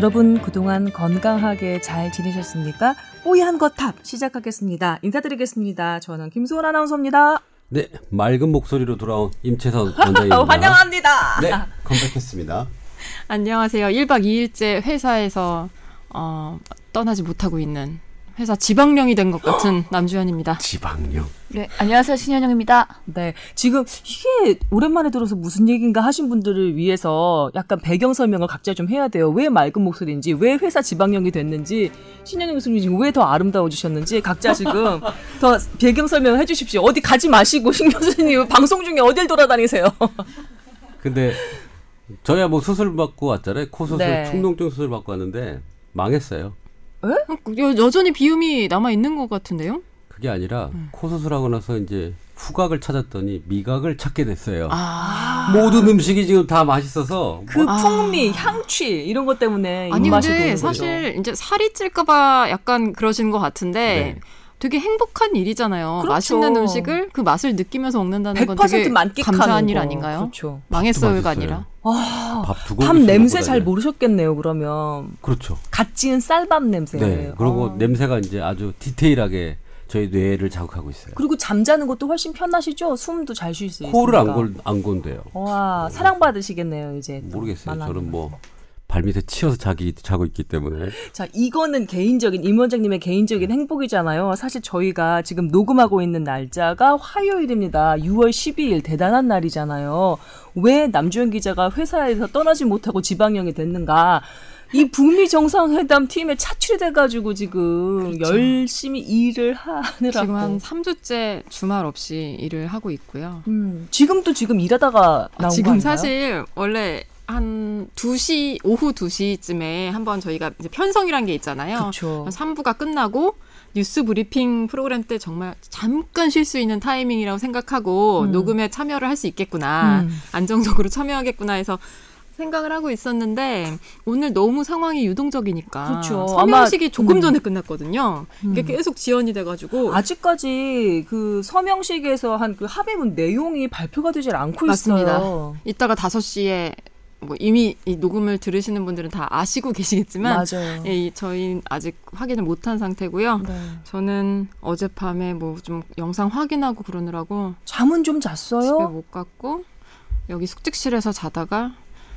여러분 그동안 건강하게 잘 지내셨습니까? 뽀얀 거탑 시작하겠습니다. 인사드리겠습니다. 저는 김수원 아나운서입니다. 네, 맑은 목소리로 돌아온 임채선 원장입니다. 환영합니다. 네, 컴백했습니다. 안녕하세요. 1박 2일째 회사에서 어, 떠나지 못하고 있는 회사 지방령이 된 것 같은 남주현입니다. 지방령. 네, 안녕하세요. 신현영입니다. 네, 지금 이게 오랜만에 들어서 무슨 얘기인가 하신 분들을 위해서 약간 배경 설명을 각자 좀 해야 돼요. 왜 맑은 목소리인지, 왜 회사 지방령이 됐는지, 신현영 교수님 지금 왜 더 아름다워지셨는지 각자 지금 더 배경 설명을 해주십시오. 어디 가지 마시고 신 교수님 방송 중에 어딜 돌아다니세요? 근데 저야 뭐 수술 받고 왔잖아요. 코 수술, 네. 충농증 수술 받고 왔는데 망했어요. 어, 여, 여전히 비음이 남아 있는 것 같은데요? 그게 아니라 코 수술하고 나서 이제 후각을 찾았더니 미각을 찾게 됐어요. 아, 모든 음식이 지금 다 맛있어서 그 아. 풍미, 향취 이런 것 때문에 아니 근데 도는 거죠. 사실 이제 살이 찔까봐 약간 그러시는 것 같은데 네. 되게 행복한 일이잖아요. 그렇죠. 맛있는 음식을 그 맛을 느끼면서 먹는다는 건100% 되게 만끽하는 감사한 일 거. 아닌가요? 그렇죠. 망했어요가. 아니라. 아, 밥두 밥 공기 냄새 잘. 모르셨겠네요. 그러면 그렇죠. 갓 지은 쌀밥 냄새. 네. 그리고 아. 냄새가 이제 아주 디테일하게 저희 뇌를 자극하고 있어요. 그리고 잠자는 것도 훨씬 편하시죠. 숨도 잘 쉴 수 있으니까. 코를 안, 골, 안 건대요. 와 사랑 받으시겠네요 이제. 또 모르겠어요. 저는 뭐 발밑에 치여서 자기 자고 있기 때문에 자 이거는 개인적인 임 원장님의 개인적인 행복이잖아요. 사실 저희가 지금 녹음하고 있는 날짜가 화요일입니다. 6월 12일 대단한 날이잖아요. 왜 남주현 기자가 회사에서 떠나지 못하고 지방령이 됐는가? 이 북미 정상회담 팀에 차출이 돼가지고 지금 열심히 일을 하느라고. 지금 한 3주째 주말 없이 일을 하고 있고요. 음, 지금도 지금 일하다가 나온 아, 거 지금? 사실 원래 한 2시 오후 2시쯤에 한번 저희가 이제 편성이란 게 있잖아요. 그쵸. 3부가 끝나고 뉴스 브리핑 프로그램 때 정말 잠깐 쉴 수 있는 타이밍이라고 생각하고 음. 녹음에 참여를 할 수 있겠구나. 음. 안정적으로 참여하겠구나 해서 생각을 하고 있었는데 오늘 너무 상황이 유동적이니까 그렇죠. 서명식이 조금 음. 전에 끝났거든요. 이게 음. 계속 지연이 돼가지고 아직까지 그 서명식에서 한 그 합의문 내용이 발표가 되질 않고 맞습니다. 있어요. 이따가 5 시에 뭐 이미 이 녹음을 들으시는 분들은 다 아시고 계시겠지만 맞아요. 예, 이 저희 아직 확인을 못한 상태고요. 네. 저는 어젯밤에 뭐 좀 영상 확인하고 그러느라고 잠은 좀 집에 잤어요? 못 갔고 여기 숙직실에서 자다가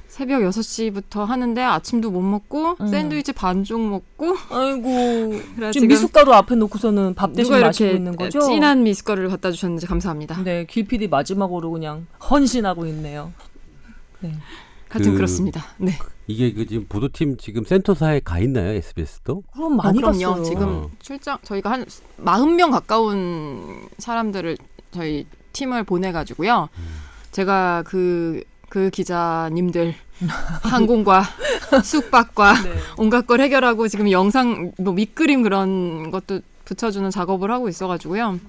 새벽 6시부터 하는데 아침도 못 먹고 음. 샌드위치 반쪽 먹고 아이고 지금 미숫가루 앞에 놓고서는 밥 대신 마시고 이렇게 있는 거죠? 진한 미숫가루를 갖다 주셨는지 감사합니다. 네, 길PD 마지막으로 그냥 헌신하고 있네요. 네. 하여튼 그- 그렇습니다. 네. 이게 그 지금 보도팀 지금 센터사에 가 있나요 SBS도? 그럼 많이 어, 그럼요. 갔어요. 지금 어. 출장 저희가 한 40명 가까운 사람들을 저희 팀을 보내가지고요. 제가 그, 그 기자님들 항공과 숙박과 네. 온갖 걸 해결하고 지금 영상 뭐 밑그림 그런 것도 붙여주는 작업을 하고 있어가지고요.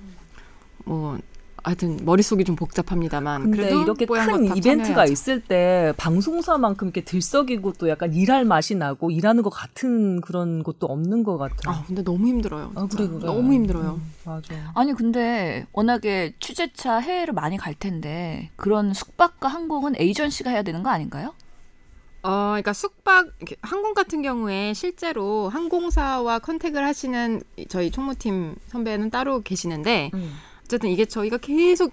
뭐 하여튼 머릿속이 좀 복잡합니다만 그래도 이렇게 큰 이벤트가 참여해야죠. 있을 때 방송사만큼 이렇게 들썩이고 또 약간 일할 맛이 나고 일하는 것 같은 그런 것도 없는 것 같아요. 아 근데 너무 힘들어요. 아. 그래, 그래. 너무 힘들어요. 음, 맞아. 아니 근데 워낙에 취재차 해외를 많이 갈 텐데 그런 숙박과 항공은 에이전시가 해야 되는 거 아닌가요? 어, 그러니까 숙박 이렇게 항공 같은 경우에 실제로 항공사와 컨택을 하시는 이- 저희 총무팀 선배는 따로 계시는데 음. 어쨌든 이게 저희가 계속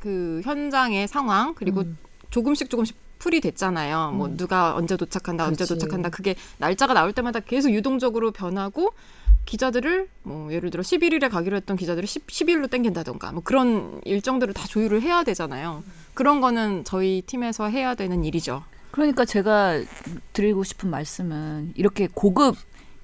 그 현장의 상황 그리고 음. 조금씩 조금씩 풀이 됐잖아요. 뭐 음. 누가 언제 도착한다, 언제 그치. 도착한다. 그게 날짜가 나올 때마다 계속 유동적으로 변하고 기자들을 뭐 예를 들어 11일에 가기로 했던 기자들을 10, 10일로 땡긴다던가 뭐 그런 일정들을 다 조율을 해야 되잖아요. 그런 거는 저희 팀에서 해야 되는 일이죠. 그러니까 제가 드리고 싶은 말씀은 이렇게 고급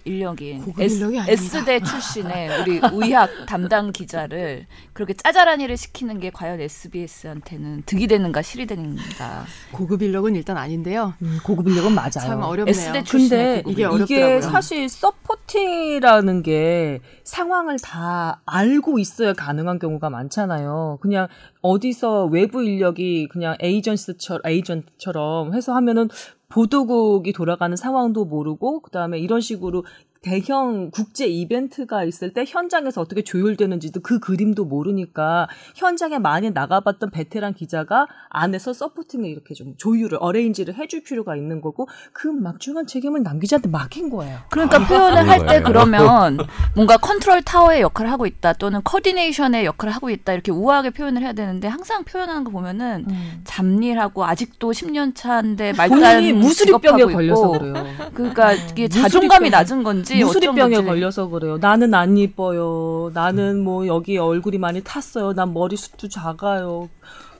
인력인 고급 인력이 아닙니다. S대 출신의 우리 의학 담당 기자를 그렇게 짜잘한 일을 시키는 게 과연 SBS한테는 득이 되는가 실이 되는가. 고급 인력은 일단 아닌데요. 음, 고급 인력은 맞아요. 참 어렵네요. S대 근데 출신의 고급 이게 인력. 이게 어렵더라고요. 사실 서포팅이라는 게 상황을 다 알고 있어야 가능한 경우가 많잖아요. 그냥 어디서 외부 인력이 그냥 에이전스처럼 에이전트처럼 해서 하면은 보도국이 돌아가는 상황도 모르고 그다음에 이런 식으로 대형 국제 이벤트가 있을 때 현장에서 어떻게 조율되는지도 그 그림도 모르니까 현장에 많이 나가봤던 베테랑 기자가 안에서 서포팅을 이렇게 좀 조율을 어레인지를 해줄 필요가 있는 거고 그 막중한 책임을 남 기자한테 맡긴 거예요. 그러니까 표현을 할 때. 그러면 뭔가 컨트롤 타워의 역할을 하고 있다 또는 코디네이션의 역할을 하고 있다 이렇게 우아하게 표현을 해야 되는데 항상 표현하는 거 보면은 잡일하고 아직도 10년 차인데 말단 무수리병에 걸려서. 그래요. 그러니까 이게 무수리병- 자존감이 낮은 건지 무수리병에 건지. 걸려서 그래요. 나는 안 이뻐요. 나는 뭐 여기 얼굴이 많이 탔어요. 난 머리숱도 작아요.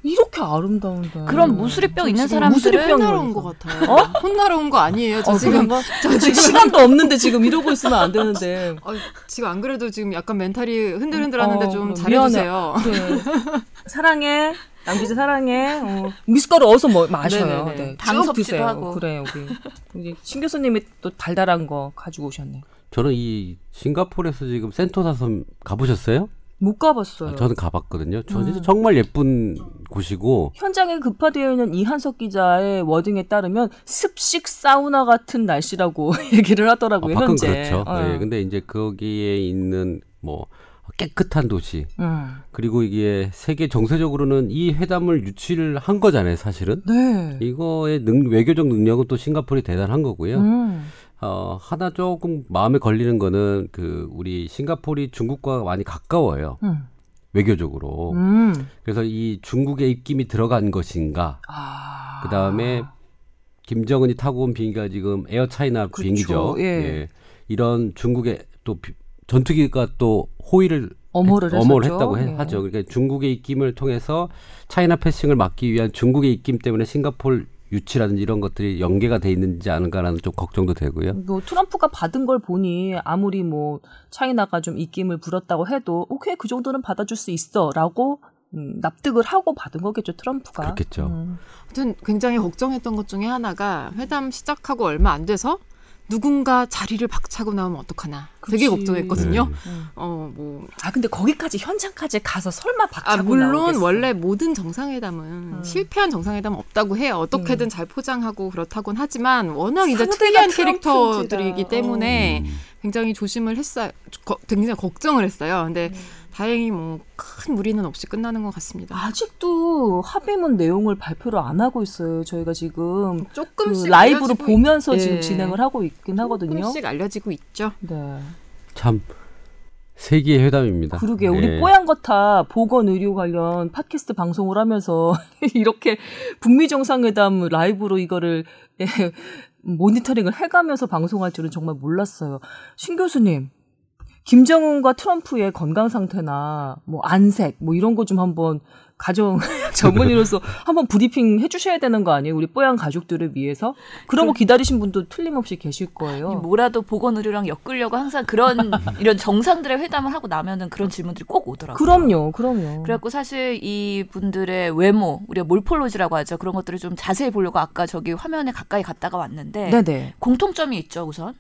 이렇게 아름다운데. 그런 무수리병 있는 사람들은 혼나러 온 걸려서. 것 같아요. 어? 혼나러 온 거 아니에요. 저 어, 지금? 저 지금 시간도 없는데 지금 이러고 있으면 안 되는데. 어, 지금 안 그래도 지금 약간 멘탈이 흔들흔들하는데 어, 좀. 잘해주세요. 그래. 사랑해. 남기자 사랑해. 어. 미숫가루 어서 뭐, 마셔요. 네네네. 네. 당 드세요. 하고. 그래 여기. 여기 신 교수님이 또 달달한 거 가지고 오셨네. 저는 이 싱가포르에서 지금 센토사 섬 가보셨어요? 못 가봤어요. 아, 저는 가봤거든요. 저 음. 진짜 정말 예쁜 곳이고 현장에 급파되어 있는 이한석 기자의 워딩에 따르면 습식 사우나 같은 날씨라고 얘기를 하더라고요. 아, 밖은 현재. 그렇죠. 어. 예, 근데 이제 거기에 있는 뭐 깨끗한 도시 음. 그리고 이게 세계 정세적으로는 이 회담을 유치를 한 거잖아요, 사실은. 네. 이거의 능, 외교적 능력은 또 싱가포르이 대단한 거고요. 음. 어, 하나 조금 마음에 걸리는 거는 그 우리 싱가포르이 중국과 많이 가까워요. 음. 외교적으로. 음. 그래서 이 중국의 입김이 들어간 것인가. 아. 그 다음에 김정은이 타고 온 비행기가 지금 에어 차이나 그쵸, 비행기죠. 예. 이런 중국의 또 비- 전투기가 또 호의를 엄호를 했, 엄호를. 했다고 해- 예. 하죠. 그러니까 중국의 입김을 통해서 China passing을 막기 위한 중국의 입김 때문에 싱가포르 유치라든지 이런 것들이 연계가 돼 있는지 않은가라는 좀 걱정도 되고요. 뭐 트럼프가 받은 걸 보니 아무리 뭐 China가 좀 입김을 불었다고 해도 오케이 그 정도는 받아줄 수 있어라고 음, 납득을 하고 받은 거겠죠 트럼프가. 그렇겠죠. 음. 아무튼 굉장히 걱정했던 것 중에 하나가 회담 시작하고 얼마 안 돼서 누군가 자리를 박차고 나오면 어떡하나 되게 그치. 걱정했거든요. 네. 어, 뭐. 아 근데 거기까지 현장까지 가서 설마 아, 박차고 물론 나오겠어. 원래 모든 정상회담은 음. 실패한 정상회담은 없다고 해요. 어떻게든 잘 포장하고 그렇다곤 하지만 워낙 이제 특이한. 캐릭터들이기 때문에 음. 굉장히 조심을 했어요. 거- 굉장히 걱정을 했어요. 근데 음. 다행히 뭐 큰 무리는 없이 끝나는 것 같습니다. 아직도 합의문 내용을 발표를 안 하고 있어요. 저희가 지금 그 조금씩 라이브로 알려지고 보면서 예. 지금 진행을 하고 있긴 하거든요. 조금씩 알려지고 있죠. 네. 참 세기의 회담입니다. 그러게 우리 예. 뽀얀 거타 보건 의료 관련 팟캐스트 방송을 하면서 이렇게 북미 정상회담 라이브로 이거를 예, 모니터링을 해가면서 방송할 줄은 정말 몰랐어요. 신 교수님, 김정은과 트럼프의 건강 상태나 뭐 안색 뭐 이런 거 좀 한번 가정 전문의로서 한번 브리핑 해주셔야 되는 거 아니에요? 우리 뽀얀 가족들을 위해서 그런 거 기다리신 분도 틀림없이 계실 거예요. 뭐라도 보건 의료랑 엮으려고 항상 그런 이런 정상들의 회담을 하고 나면은 그런 질문들이 꼭 오더라고요. 그럼요, 그럼요. 그래갖고 사실 이 분들의 외모, 우리가 몰폴로지라고 하죠. 그런 것들을 좀 자세히 보려고 아까 저기 화면에 가까이 갔다가 왔는데 네네. 공통점이 있죠, 우선.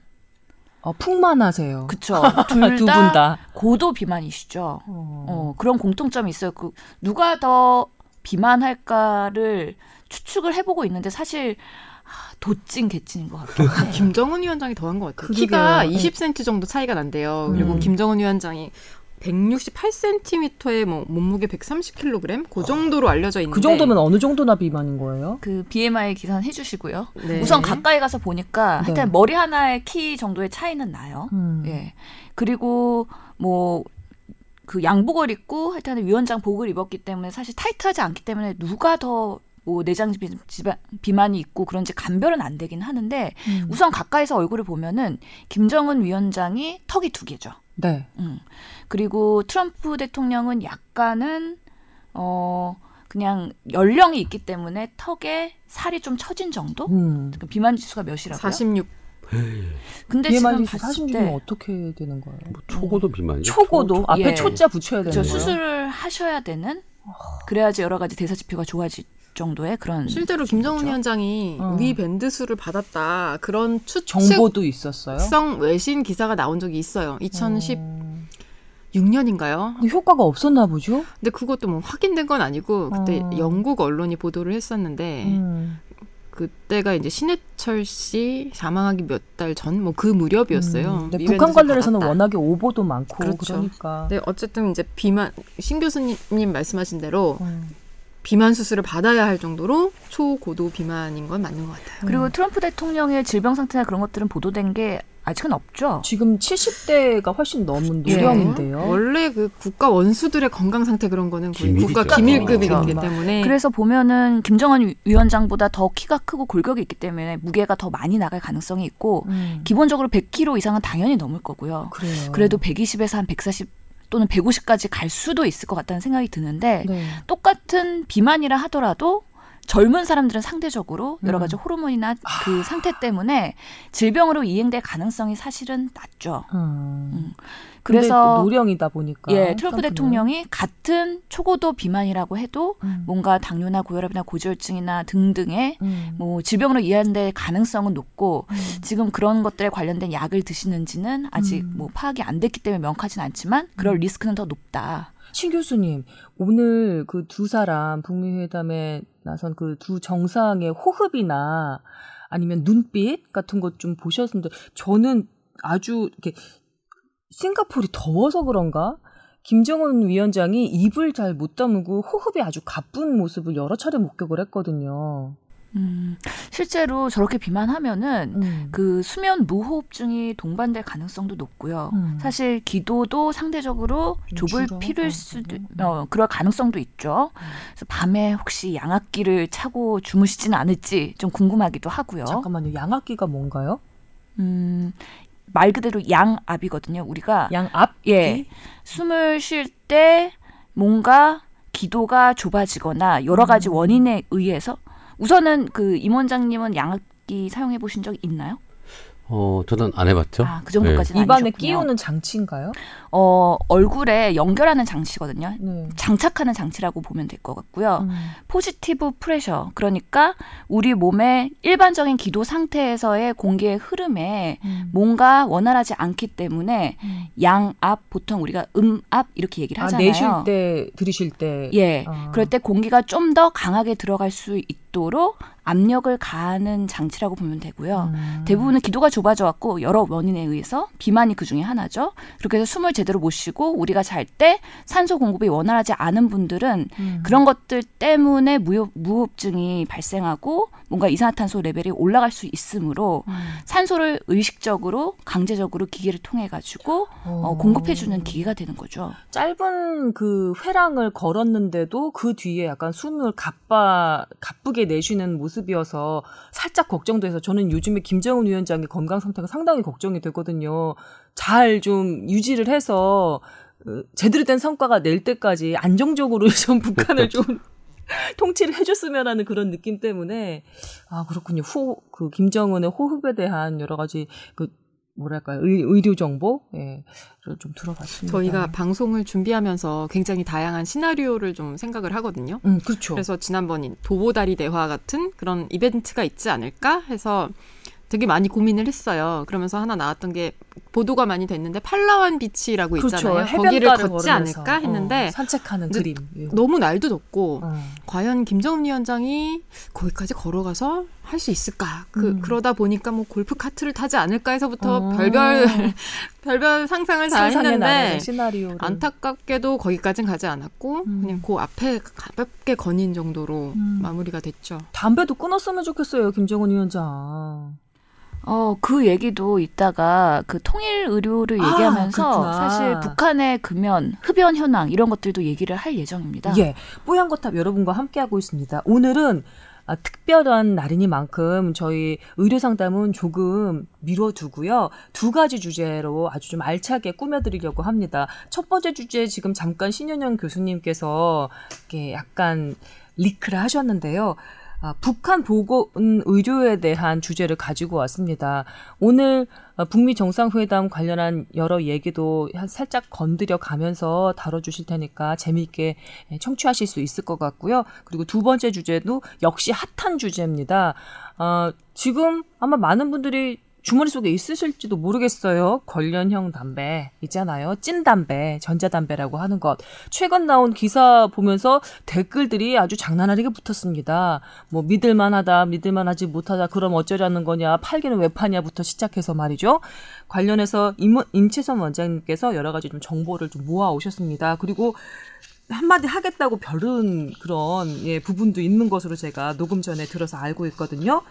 어, 풍만하세요. 그쵸. 두분둘다 다. 고도 비만이시죠. 어. 어, 그런 공통점이 있어요. 그 누가 더 비만할까를 추측을 해보고 있는데 사실 아, 도찐 개찐인 것 같아요. 김정은 위원장이 더한 것 같아요. 그러게요. 키가 네. 20cm 정도 차이가 난대요. 그리고 음. 김정은 위원장이 168cm에 뭐 몸무게 130kg 그 정도로 알려져 있는데 그 정도면 어느 정도나 비만인 거예요? 그 BMI 계산 해 주시고요. 네. 우선 가까이 가서 보니까 네. 하여튼 머리 하나의 키 정도의 차이는 나요. 음. 예. 그리고 뭐그 양복을 입고 하여튼 위원장 복을 입었기 때문에 사실 타이트하지 않기 때문에 누가 더 뭐 내장 비만이 있고 그런지 감별은 안 되긴 하는데 음. 우선 가까이서 얼굴을 보면은 김정은 위원장이 턱이 두 개죠. 네. 음. 그리고 트럼프 대통령은 약간은 어 그냥 연령이 있기 때문에 턱에 살이 좀 처진 정도? 음. 그 비만 지수가 몇이라고요? 46 근데 BMI 지금 지수 봤을 46이면 때 어떻게 되는 거예요? 뭐 초고도 비만이죠. 초고도 앞에 예. 초자 붙여야 되는 저 거예요. 수술을 하셔야 되는 그래야지 여러 가지 대사 지표가 좋아질 정도의 그런 실제로 김정은 거죠. 위원장이 어. 위 밴드 수를 받았다 그런 정보도 있었어요. 추측성 외신 기사가 나온 적이 있어요. 2016년인가요? 어. 근데 효과가 없었나 보죠? 근데 그것도 뭐 확인된 건 아니고 그때 어. 영국 언론이 보도를 했었는데 음. 그때가 이제 신해철 씨 사망하기 몇 달 전 뭐 그 무렵이었어요. 음, 북한 관련해서는 받았다. 워낙에 오보도 많고 그 그렇죠. 러니까 네, 어쨌든 이제 비만 신 교수님 말씀하신 대로 음. 비만 수술을 받아야 할 정도로 초고도 비만인 건 맞는 것 같아요. 그리고 트럼프 대통령의 질병 상태나 그런 것들은 보도된 게 아직은 없죠. 지금 70대가 훨씬 넘은 예. 노령인데요. 원래 그 국가 원수들의 건강 상태 그런 거는 거의 기밀이죠. 국가 기밀급이기 그렇죠. 때문에 그래서 보면은 김정은 위- 위원장보다 더 키가 크고 골격이 있기 때문에 무게가 더 많이 나갈 가능성이 있고 음, 기본적으로 100kg 이상은 당연히 넘을 거고요. 그래요. 그래도 120에서 한 140 또는 150까지 갈 수도 있을 것 같다는 생각이 드는데 네. 똑같은 비만이라 하더라도 젊은 사람들은 상대적으로 여러 음. 가지 호르몬이나 그 상태 때문에 질병으로 이행될 가능성이 사실은 낮죠. 음. 그래서 근데 노령이다 보니까 예, 트럼프. 대통령이 같은 초고도 비만이라고 해도 음. 뭔가 당뇨나 고혈압이나 고지혈증이나 등등의 음. 뭐 질병으로 이해될 가능성은 높고 음. 지금 그런 것들에 관련된 약을 드시는지는 아직 음. 뭐 파악이 안 됐기 때문에 명확하진 않지만 그럴 리스크는 더 높다. 신 교수님 오늘 그 두 사람 북미 회담에 나선 그 두 정상의 호흡이나 아니면 눈빛 같은 것 좀 보셨는데 저는 아주 이렇게 싱가포르이 더워서 그런가 김정은 위원장이 입을 잘 못 다물고 호흡이 아주 가쁜 모습을 여러 차례 목격을 했거든요. 음, 실제로 저렇게 비만하면은 음. 그 수면 무호흡증이 동반될 가능성도 높고요. 음. 사실 기도도 상대적으로 좀 좁을 어, 수도 음. 어, 그럴 가능성도 있죠. 그래서 밤에 혹시 양압기를 차고 주무시지는 않을지 좀 궁금하기도 하고요. 잠깐만요. 양압기가 뭔가요? 음, 말 그대로 양압이거든요. 우리가 양압? 예 숨을 쉴 때 뭔가 기도가 좁아지거나 여러 가지 음. 원인에 의해서 우선은 그 임원장님은 양압기 사용해 보신 적 있나요? 어, 저는 안 해봤죠. 아, 그 정도까지는 입안에 아니셨군요. 끼우는 장치인가요? 어, 얼굴에 연결하는 장치거든요. 네. 장착하는 장치라고 보면 될 것 같고요. 음. 포지티브 프레셔. 그러니까 우리 몸의 일반적인 기도 상태에서의 공기의 흐름에 음. 뭔가 원활하지 않기 때문에 음. 양압 보통 우리가 음압 이렇게 얘기를 아, 하잖아요. 내쉴 때, 들이쉴 때. 예. 아. 그럴 때 공기가 좀 더 강하게 들어갈 수 있도록 압력을 가하는 장치라고 보면 되고요. 음. 대부분은 기도가 좁아져 갖고 여러 원인에 의해서 비만이 그 중에 하나죠. 그렇게 해서 숨을 제 대로 못 쉬고 우리가 잘 때 산소 공급이 원활하지 않은 분들은 음. 그런 것들 때문에 무호, 무호흡증이 발생하고 뭔가 이산화탄소 레벨이 올라갈 수 있으므로 음. 산소를 의식적으로 강제적으로 기계를 통해 가지고 어, 공급해 주는 기계가 되는 거죠. 짧은 그 회랑을 걸었는데도 그 뒤에 약간 숨을 가빠 가쁘게 내쉬는 모습이어서 살짝 걱정돼서 저는 요즘에 김정은 위원장의 건강 상태가 상당히 걱정이 되거든요. 잘 좀 유지를 해서 어, 제대로 된 성과가 낼 때까지 안정적으로 좀 북한을 좀 통치를 해줬으면 하는 그런 느낌 때문에 아 그렇군요. 후그 김정은의 호흡에 대한 여러 가지 그 뭐랄까요 의, 의료 정보 예, 를좀 들어봤습니다. 저희가 방송을 준비하면서 굉장히 다양한 시나리오를 좀 생각을 하거든요. 음 그렇죠. 그래서 지난번인 도보다리 대화 같은 그런 이벤트가 있지 않을까 해서 되게 많이 고민을 했어요. 그러면서 하나 나왔던 게 보도가 많이 됐는데 팔라완 비치라고 있잖아요. 거기를 그렇죠. 해변가를 걷지 걸으면서, 않을까 했는데 어, 산책하는 그림. 예. 너무 날도 덥고 어. 과연 김정은 위원장이 거기까지 걸어가서 할 수 있을까? 그 음. 그러다 보니까 뭐 골프 카트를 타지 않을까 해서부터 어. 별별 별별 상상을 다 했는데 안타깝게도 거기까진 가지 않았고 음. 그냥 그 앞에 가볍게 거닌 정도로 음. 마무리가 됐죠. 담배도 끊었으면 좋겠어요, 김정은 위원장. 어, 그 얘기도 이따가 그 통일 의료를 아, 얘기하면서 그렇구나. 사실 북한의 금연, 흡연 현황 이런 것들도 얘기를 할 예정입니다. 예, 뽀얀거탑 여러분과 함께하고 있습니다. 오늘은 아, 특별한 날이니만큼 저희 의료 상담은 조금 미뤄두고요. 두 가지 주제로 아주 좀 알차게 꾸며드리려고 합니다. 첫 번째 주제 지금 잠깐 신현영 교수님께서 이렇게 약간 리크를 하셨는데요. 아, 북한 보건 의료에 대한 주제를 가지고 왔습니다. 오늘 어, 북미 정상회담 관련한 여러 얘기도 한 살짝 건드려 가면서 다뤄주실 테니까 재미있게 예, 청취하실 수 있을 것 같고요. 그리고 두 번째 주제도 역시 핫한 주제입니다. 어, 지금 아마 많은 분들이 주머니 속에 있으실지도 모르겠어요. 관련형 담배 있잖아요. 찐 담배, 전자담배라고 하는 것. 최근 나온 기사 보면서 댓글들이 아주 장난아리게 붙었습니다. 뭐 믿을만하다, 믿을만하지 못하다. 그럼 어쩌자는 거냐? 팔기는 왜 파냐부터 시작해서 말이죠. 관련해서 임, 임채선 원장님께서 여러 가지 좀 정보를 좀 모아 오셨습니다. 그리고 한마디 하겠다고 별은 그런 예, 부분도 있는 것으로 제가 녹음 전에 들어서 알고 있거든요.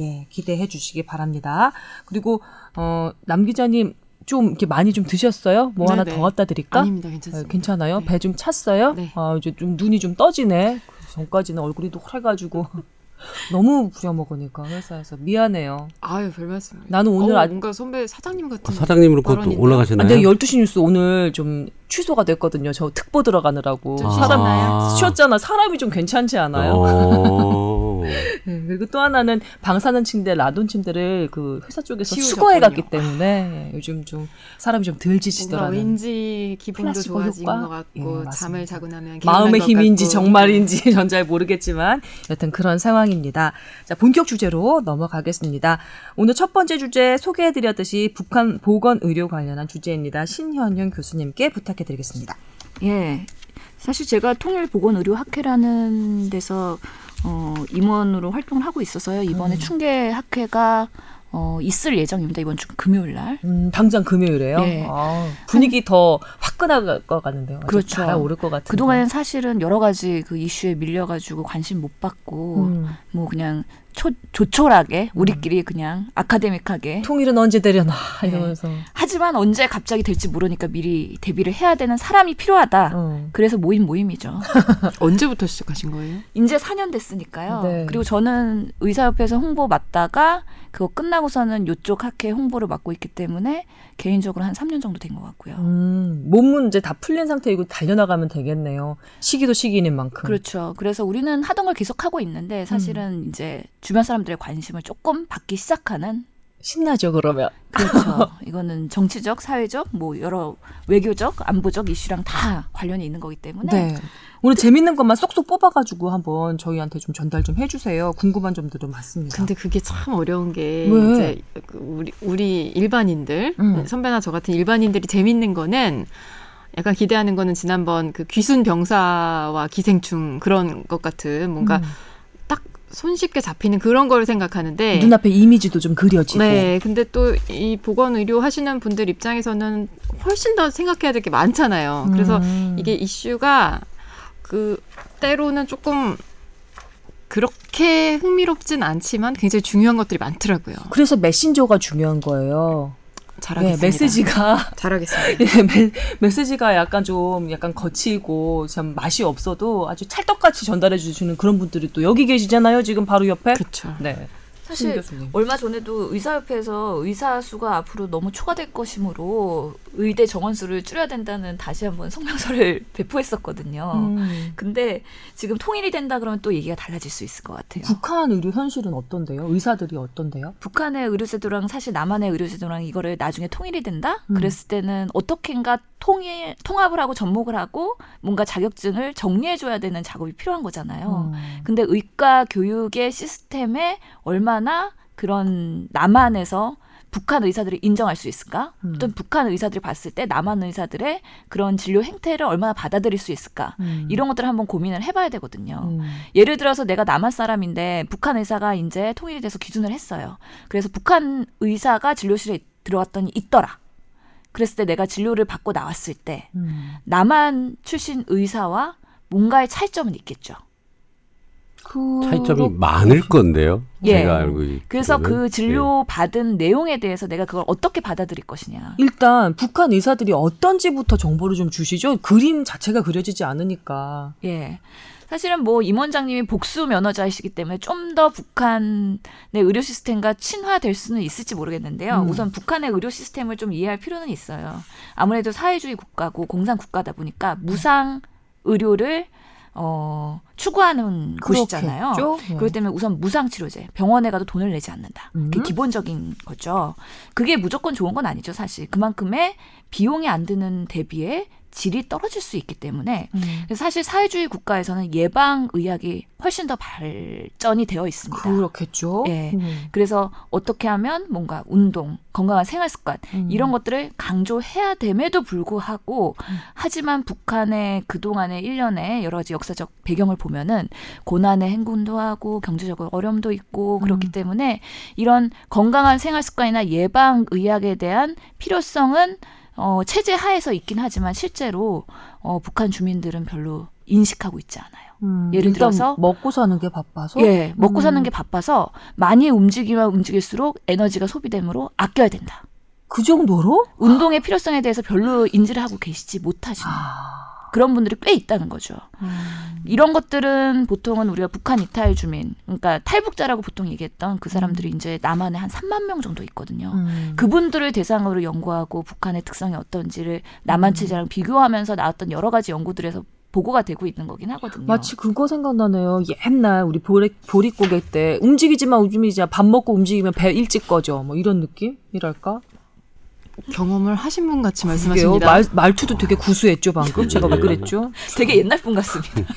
예, 기대해 주시기 바랍니다. 그리고 어, 남 기자님 좀 이렇게 많이 좀 드셨어요? 뭐 하나 네네. 더 갖다 드릴까? 아닙니다, 어, 괜찮습니다. 괜찮아요? 네. 배좀 찼어요? 네. 아, 이제 좀 눈이 좀 떠지네. 그 전까지는 얼굴이 노래가지고 너무 부려먹으니까 회사에서 미안해요. 아유, 별 말씀. 나는 오늘 어, 아- 뭔가 선배 사장님 같은. 아, 사장님으로 그것도 발언인데요? 아, 올라가시나요? 근데 12시 뉴스 오늘 좀 취소가 됐거든요. 저 특보 들어가느라고. 좀 사람 쉬셨나요? 쉬었잖아. 사람이 좀 괜찮지 않아요? 어. 네, 그리고 또 하나는 방사능 침대, 라돈 침대를 그 회사 쪽에서. 수거해 갔기 때문에 요즘 좀 사람이 좀 덜 지치더라는 왠지 기분도 좋아진 효과? 것 같고 예. 잠을 자고 나면 마음의 힘인지 같고. 정말인지 전 잘 모르겠지만 여튼 그런 상황입니다. 자, 본격 주제로 넘어가겠습니다. 오늘 첫 번째 주제 소개해 드렸듯이 북한 보건 의료 관련한 주제입니다. 신현영 교수님께 부탁해 드리겠습니다. 예. 사실 제가 통일보건의료학회라는 데서 어, 임원으로 활동을 하고 있어서요. 이번에 음. 충계 학회가 어, 있을 예정입니다. 이번 주 금요일 날. 음, 당장 금요일에요. 네. 아, 분위기 더 화끈할 것 같은데요. 그렇죠. 달아오를 것 같은데. 그동안 사실은 여러 가지 그 이슈에 밀려가지고 관심 못 받고 음. 뭐 그냥 초, 조촐하게 우리끼리 그냥 아카데믹하게 통일은 언제 되려나 네. 이러면서. 하지만 언제 갑자기 될지 모르니까 미리 대비를 해야 되는 사람이 필요하다. 어. 그래서 모임 모임이죠. 언제부터 시작하신 거예요? 이제 4년 됐으니까요. 네. 그리고 저는 의사협회에서 홍보 맡다가 그거 끝나고서는 요쪽 학회 홍보를 맡고 있기 때문에 개인적으로 한 3년 정도 된 것 같고요. 음, 몸 문제 다 풀린 상태이고 달려나가면 되겠네요. 시기도 시기인 만큼. 그렇죠. 그래서 우리는 하던 걸 계속 하고 있는데 사실은 이제 주변 사람들의 관심을 조금 받기 시작하는 신나죠 그러면. 그렇죠. 이거는 정치적, 사회적, 뭐 여러 외교적, 안보적 이슈랑 다 관련이 있는 거기 때문에 네. 오늘 재밌는 것만 쏙쏙 뽑아가지고 한번 저희한테 좀 전달 좀 해주세요. 궁금한 점들은 많습니다. 근데 그게 참 어려운 게 왜? 이제 그 우리 우리 일반인들 음. 선배나 저 같은 일반인들이 재밌는 거는 약간 기대하는 거는 지난번 그 귀순 병사와 기생충 그런 것 같은 뭔가 음. 딱 손쉽게 잡히는 그런 걸 생각하는데 눈앞에 이미지도 좀 그려지고. 네, 근데 또 이 보건 의료 하시는 분들 입장에서는 훨씬 더 생각해야 될 게 많잖아요. 그래서 음. 이게 이슈가 그 때로는 조금 그렇게 흥미롭진 않지만 굉장히 중요한 것들이 많더라고요. 그래서 메신저가 중요한 거예요. 네, 잘하겠습니다. 메시지가 잘하겠습니다. 예, 메, 메시지가 약간 좀 약간 거칠고 참 맛이 없어도 아주 찰떡같이 전달해 주시는 그런 분들이 또 여기 계시잖아요. 지금 바로 옆에. 그렇죠. 네. 사실. 얼마 전에도 의사협회에서 의사 수가 앞으로 너무 초과될 것이므로 의대 정원 수를 줄여야 된다는 다시 한번 성명서를 배포했었거든요. 음. 근데 지금 통일이 된다 그러면 또 얘기가 달라질 수 있을 것 같아요. 북한 의료 현실은 어떤데요? 의사들이 어떤데요? 북한의 의료제도랑 사실 남한의 의료제도랑 이거를 나중에 통일이 된다? 음. 그랬을 때는 어떻게인가 통일 통합을 하고 접목을 하고 뭔가 자격증을 정리해 줘야 되는 작업이 필요한 거잖아요. 음. 근데 의과 교육의 시스템에 얼마 나 그런 남한에서 북한 의사들이 인정할 수 있을까? 음. 또는 북한 의사들이 봤을 때 남한 의사들의 그런 진료 행태를 얼마나 받아들일 수 있을까? 음. 이런 것들을 한번 고민을 해봐야 되거든요. 음. 예를 들어서 내가 남한 사람인데 북한 의사가 이제 통일이 돼서 기준을 했어요. 그래서 북한 의사가 진료실에 들어왔더니 있더라. 그랬을 때 내가 진료를 받고 나왔을 때 음. 남한 출신 의사와 뭔가의 차이점은 있겠죠. 차이점이 그렇- 많을 건데요. 예. 제가 알고 있 그래서 그 진료 받은 내용에 대해서 내가 그걸 어떻게 받아들일 것이냐. 일단 북한 의사들이 어떤지부터 정보를 좀 주시죠. 그림 자체가 그려지지 않으니까. 예. 사실은 뭐 임 원장님이 복수 면허자이시기 때문에 좀 더 북한의 의료 시스템과 친화될 수는 있을지 모르겠는데요. 음. 우선 북한의 의료 시스템을 좀 이해할 필요는 있어요. 아무래도 사회주의 국가고 공산 국가다 보니까 무상 의료를 어, 추구하는 곳이잖아요. 네. 그렇기 때문에 우선 무상 치료제, 병원에 가도 돈을 내지 않는다. 그게 음. 기본적인 거죠. 그게 무조건 좋은 건 아니죠, 사실. 그만큼의 비용이 안 드는 대비에 질이 떨어질 수 있기 때문에 음. 사실 사회주의 국가에서는 예방 의학이 훨씬 더 발전이 되어 있습니다. 그렇겠죠. 예. 음. 그래서 어떻게 하면 뭔가 운동, 건강한 생활 습관 음. 이런 것들을 강조해야 됨에도 불구하고 하지만 북한의 그동안의 일련의 여러 가지 역사적 배경을 보면은 고난의 행군도 하고 경제적으로 어려움도 있고 그렇기 음. 때문에 이런 건강한 생활 습관이나 예방 의학에 대한 필요성은 어, 체제 하에서 있긴 하지만 실제로 어, 북한 주민들은 별로 인식하고 있지 않아요. 음, 예를 들어서 먹고 사는 게 바빠서 예, 먹고 사는 음. 게 바빠서 많이 움직이면 움직일수록 에너지가 소비되므로 아껴야 된다. 그 정도로 운동의 필요성에 대해서 별로 인지를 하고 계시지 못하시는 아. 그런 분들이 꽤 있다는 거죠. 음. 이런 것들은 보통은 우리가 북한 이탈 주민, 그러니까 탈북자라고 보통 얘기했던 그 사람들이 이제 남한에 한 3만 명 정도 있거든요. 음. 그분들을 대상으로 연구하고 북한의 특성이 어떤지를 남한 체제랑 비교하면서 나왔던 여러 가지 연구들에서 보고가 되고 있는 거긴 하거든요. 마치 그거 생각나네요. 옛날 우리 보리, 보릿고개 때 움직이지만 움직이지 밥 먹고 움직이면 배 일찍 꺼져. 뭐 이런 느낌이랄까? 경험을 하신 분 같이. 말씀하십니다. 말, 말투도 되게 구수했죠 방금. 제가 왜 그랬죠? 되게 옛날 분 같습니다.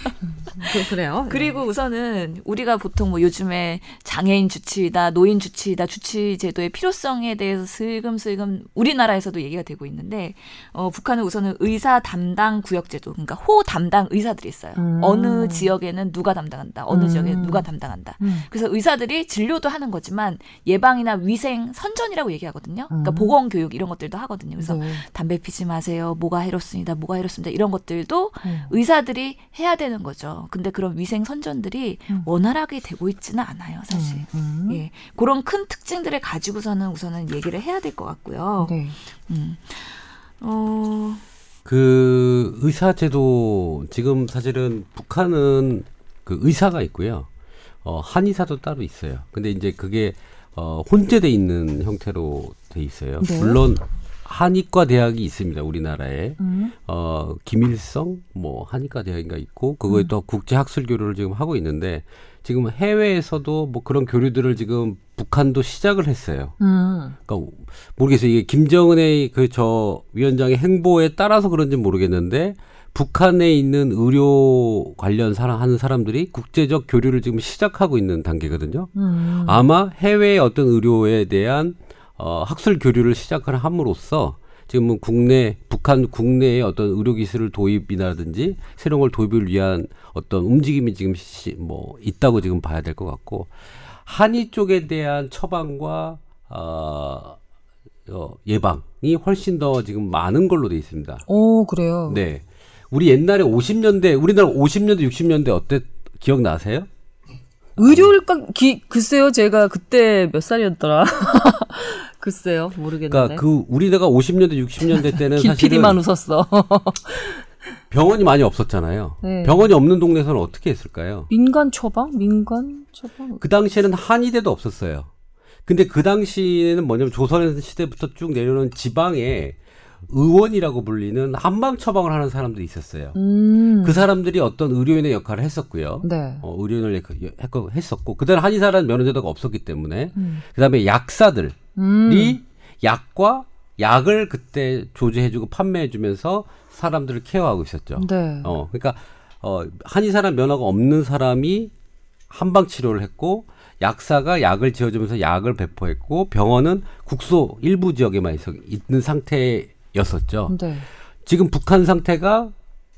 그, 래요 그리고 우선은 우리가 보통 뭐 요즘에 장애인 주치의다, 노인 주치의다, 주치 제도의 필요성에 대해서 슬금슬금 우리나라에서도 얘기가 되고 있는데 어, 북한은 우선은 의사 담당 구역 제도, 그러니까 호 담당 의사들이 있어요. 음. 어느 지역에는 누가 담당한다, 어느 음. 지역에 누가 담당한다. 음. 그래서 의사들이 진료도 하는 거지만 예방이나 위생 선전이라고 얘기하거든요. 그러니까 음. 보건 교육 이런 것들도 하거든요. 그래서 네. 담배 피지 마세요. 뭐가 해롭습니다. 뭐가 해롭습니다. 이런 것들도 음. 의사들이 해야 되는 거죠. 근데 그런 위생 선전들이 음. 원활하게 되고 있지는 않아요, 사실. 음. 예. 그런 큰 특징들을 가지고서는 우선은 얘기를 해야 될 것 같고요. 네. 음. 어, 그 의사 제도 지금 사실은 북한은 그 의사가 있고요. 어, 한의사도 따로 있어요. 근데 이제 그게 어, 혼재돼 있는 형태로 돼 있어요. 네. 물론 한의과 대학이 있습니다. 우리나라에. 음. 어, 김일성 뭐 한의과 대학인가 있고 그거에 또 국제 학술 교류를 지금 하고 있는데 지금 해외에서도 뭐 그런 교류들을 지금 북한도 시작을 했어요. 음. 그러니까 모르겠어요. 이게 김정은의 그 저 위원장의 행보에 따라서 그런지 모르겠는데 북한에 있는 의료 관련 사람 하는 사람들이 국제적 교류를 지금 시작하고 있는 단계거든요. 음. 아마 해외의 어떤 의료에 대한 어, 학술 교류를 시작을 함으로써 지금은 국내 북한 국내의 어떤 의료 기술을 도입이라든지 새로운 걸 도입을 위한 어떤 움직임이 지금 시, 뭐 있다고 지금 봐야 될 것 같고 한의 쪽에 대한 처방과 어, 어, 예방이 훨씬 더 지금 많은 걸로 돼 있습니다. 오 그래요. 네. 우리 옛날에 50년대 우리나라 50년대 60년대 어때 기억나세요? 의료일까 기, 글쎄요 제가 그때 몇 살이었더라. 글쎄요 모르겠는데. 그러니까 그 우리나라가 50년대 60년대 때는 김 사실은 웃었어. 병원이 많이 없었잖아요. 네. 병원이 없는 동네에서는 어떻게 했을까요? 민간 처방? 민간 처방? 그 당시에는 한의대도 없었어요. 근데 그 당시에는 뭐냐면 조선 시대부터 쭉 내려오는 지방에 의원이라고 불리는 한방 처방을 하는 사람들이 있었어요. 음. 그 사람들이 어떤 의료인의 역할을 했었고요. 네. 어, 의료인을 했었고 그다음 한의사라는 면허제도가 없었기 때문에 음. 그다음에 약사들이 음. 약과 약을 그때 조제해주고 판매해주면서 사람들을 케어하고 있었죠. 네. 어, 그러니까 어, 한의사란 면허가 없는 사람이 한방 치료를 했고 약사가 약을 지어주면서 약을 배포했고 병원은 국소 일부 지역에만 있어, 있는 상태였었죠. 네. 지금 북한 상태가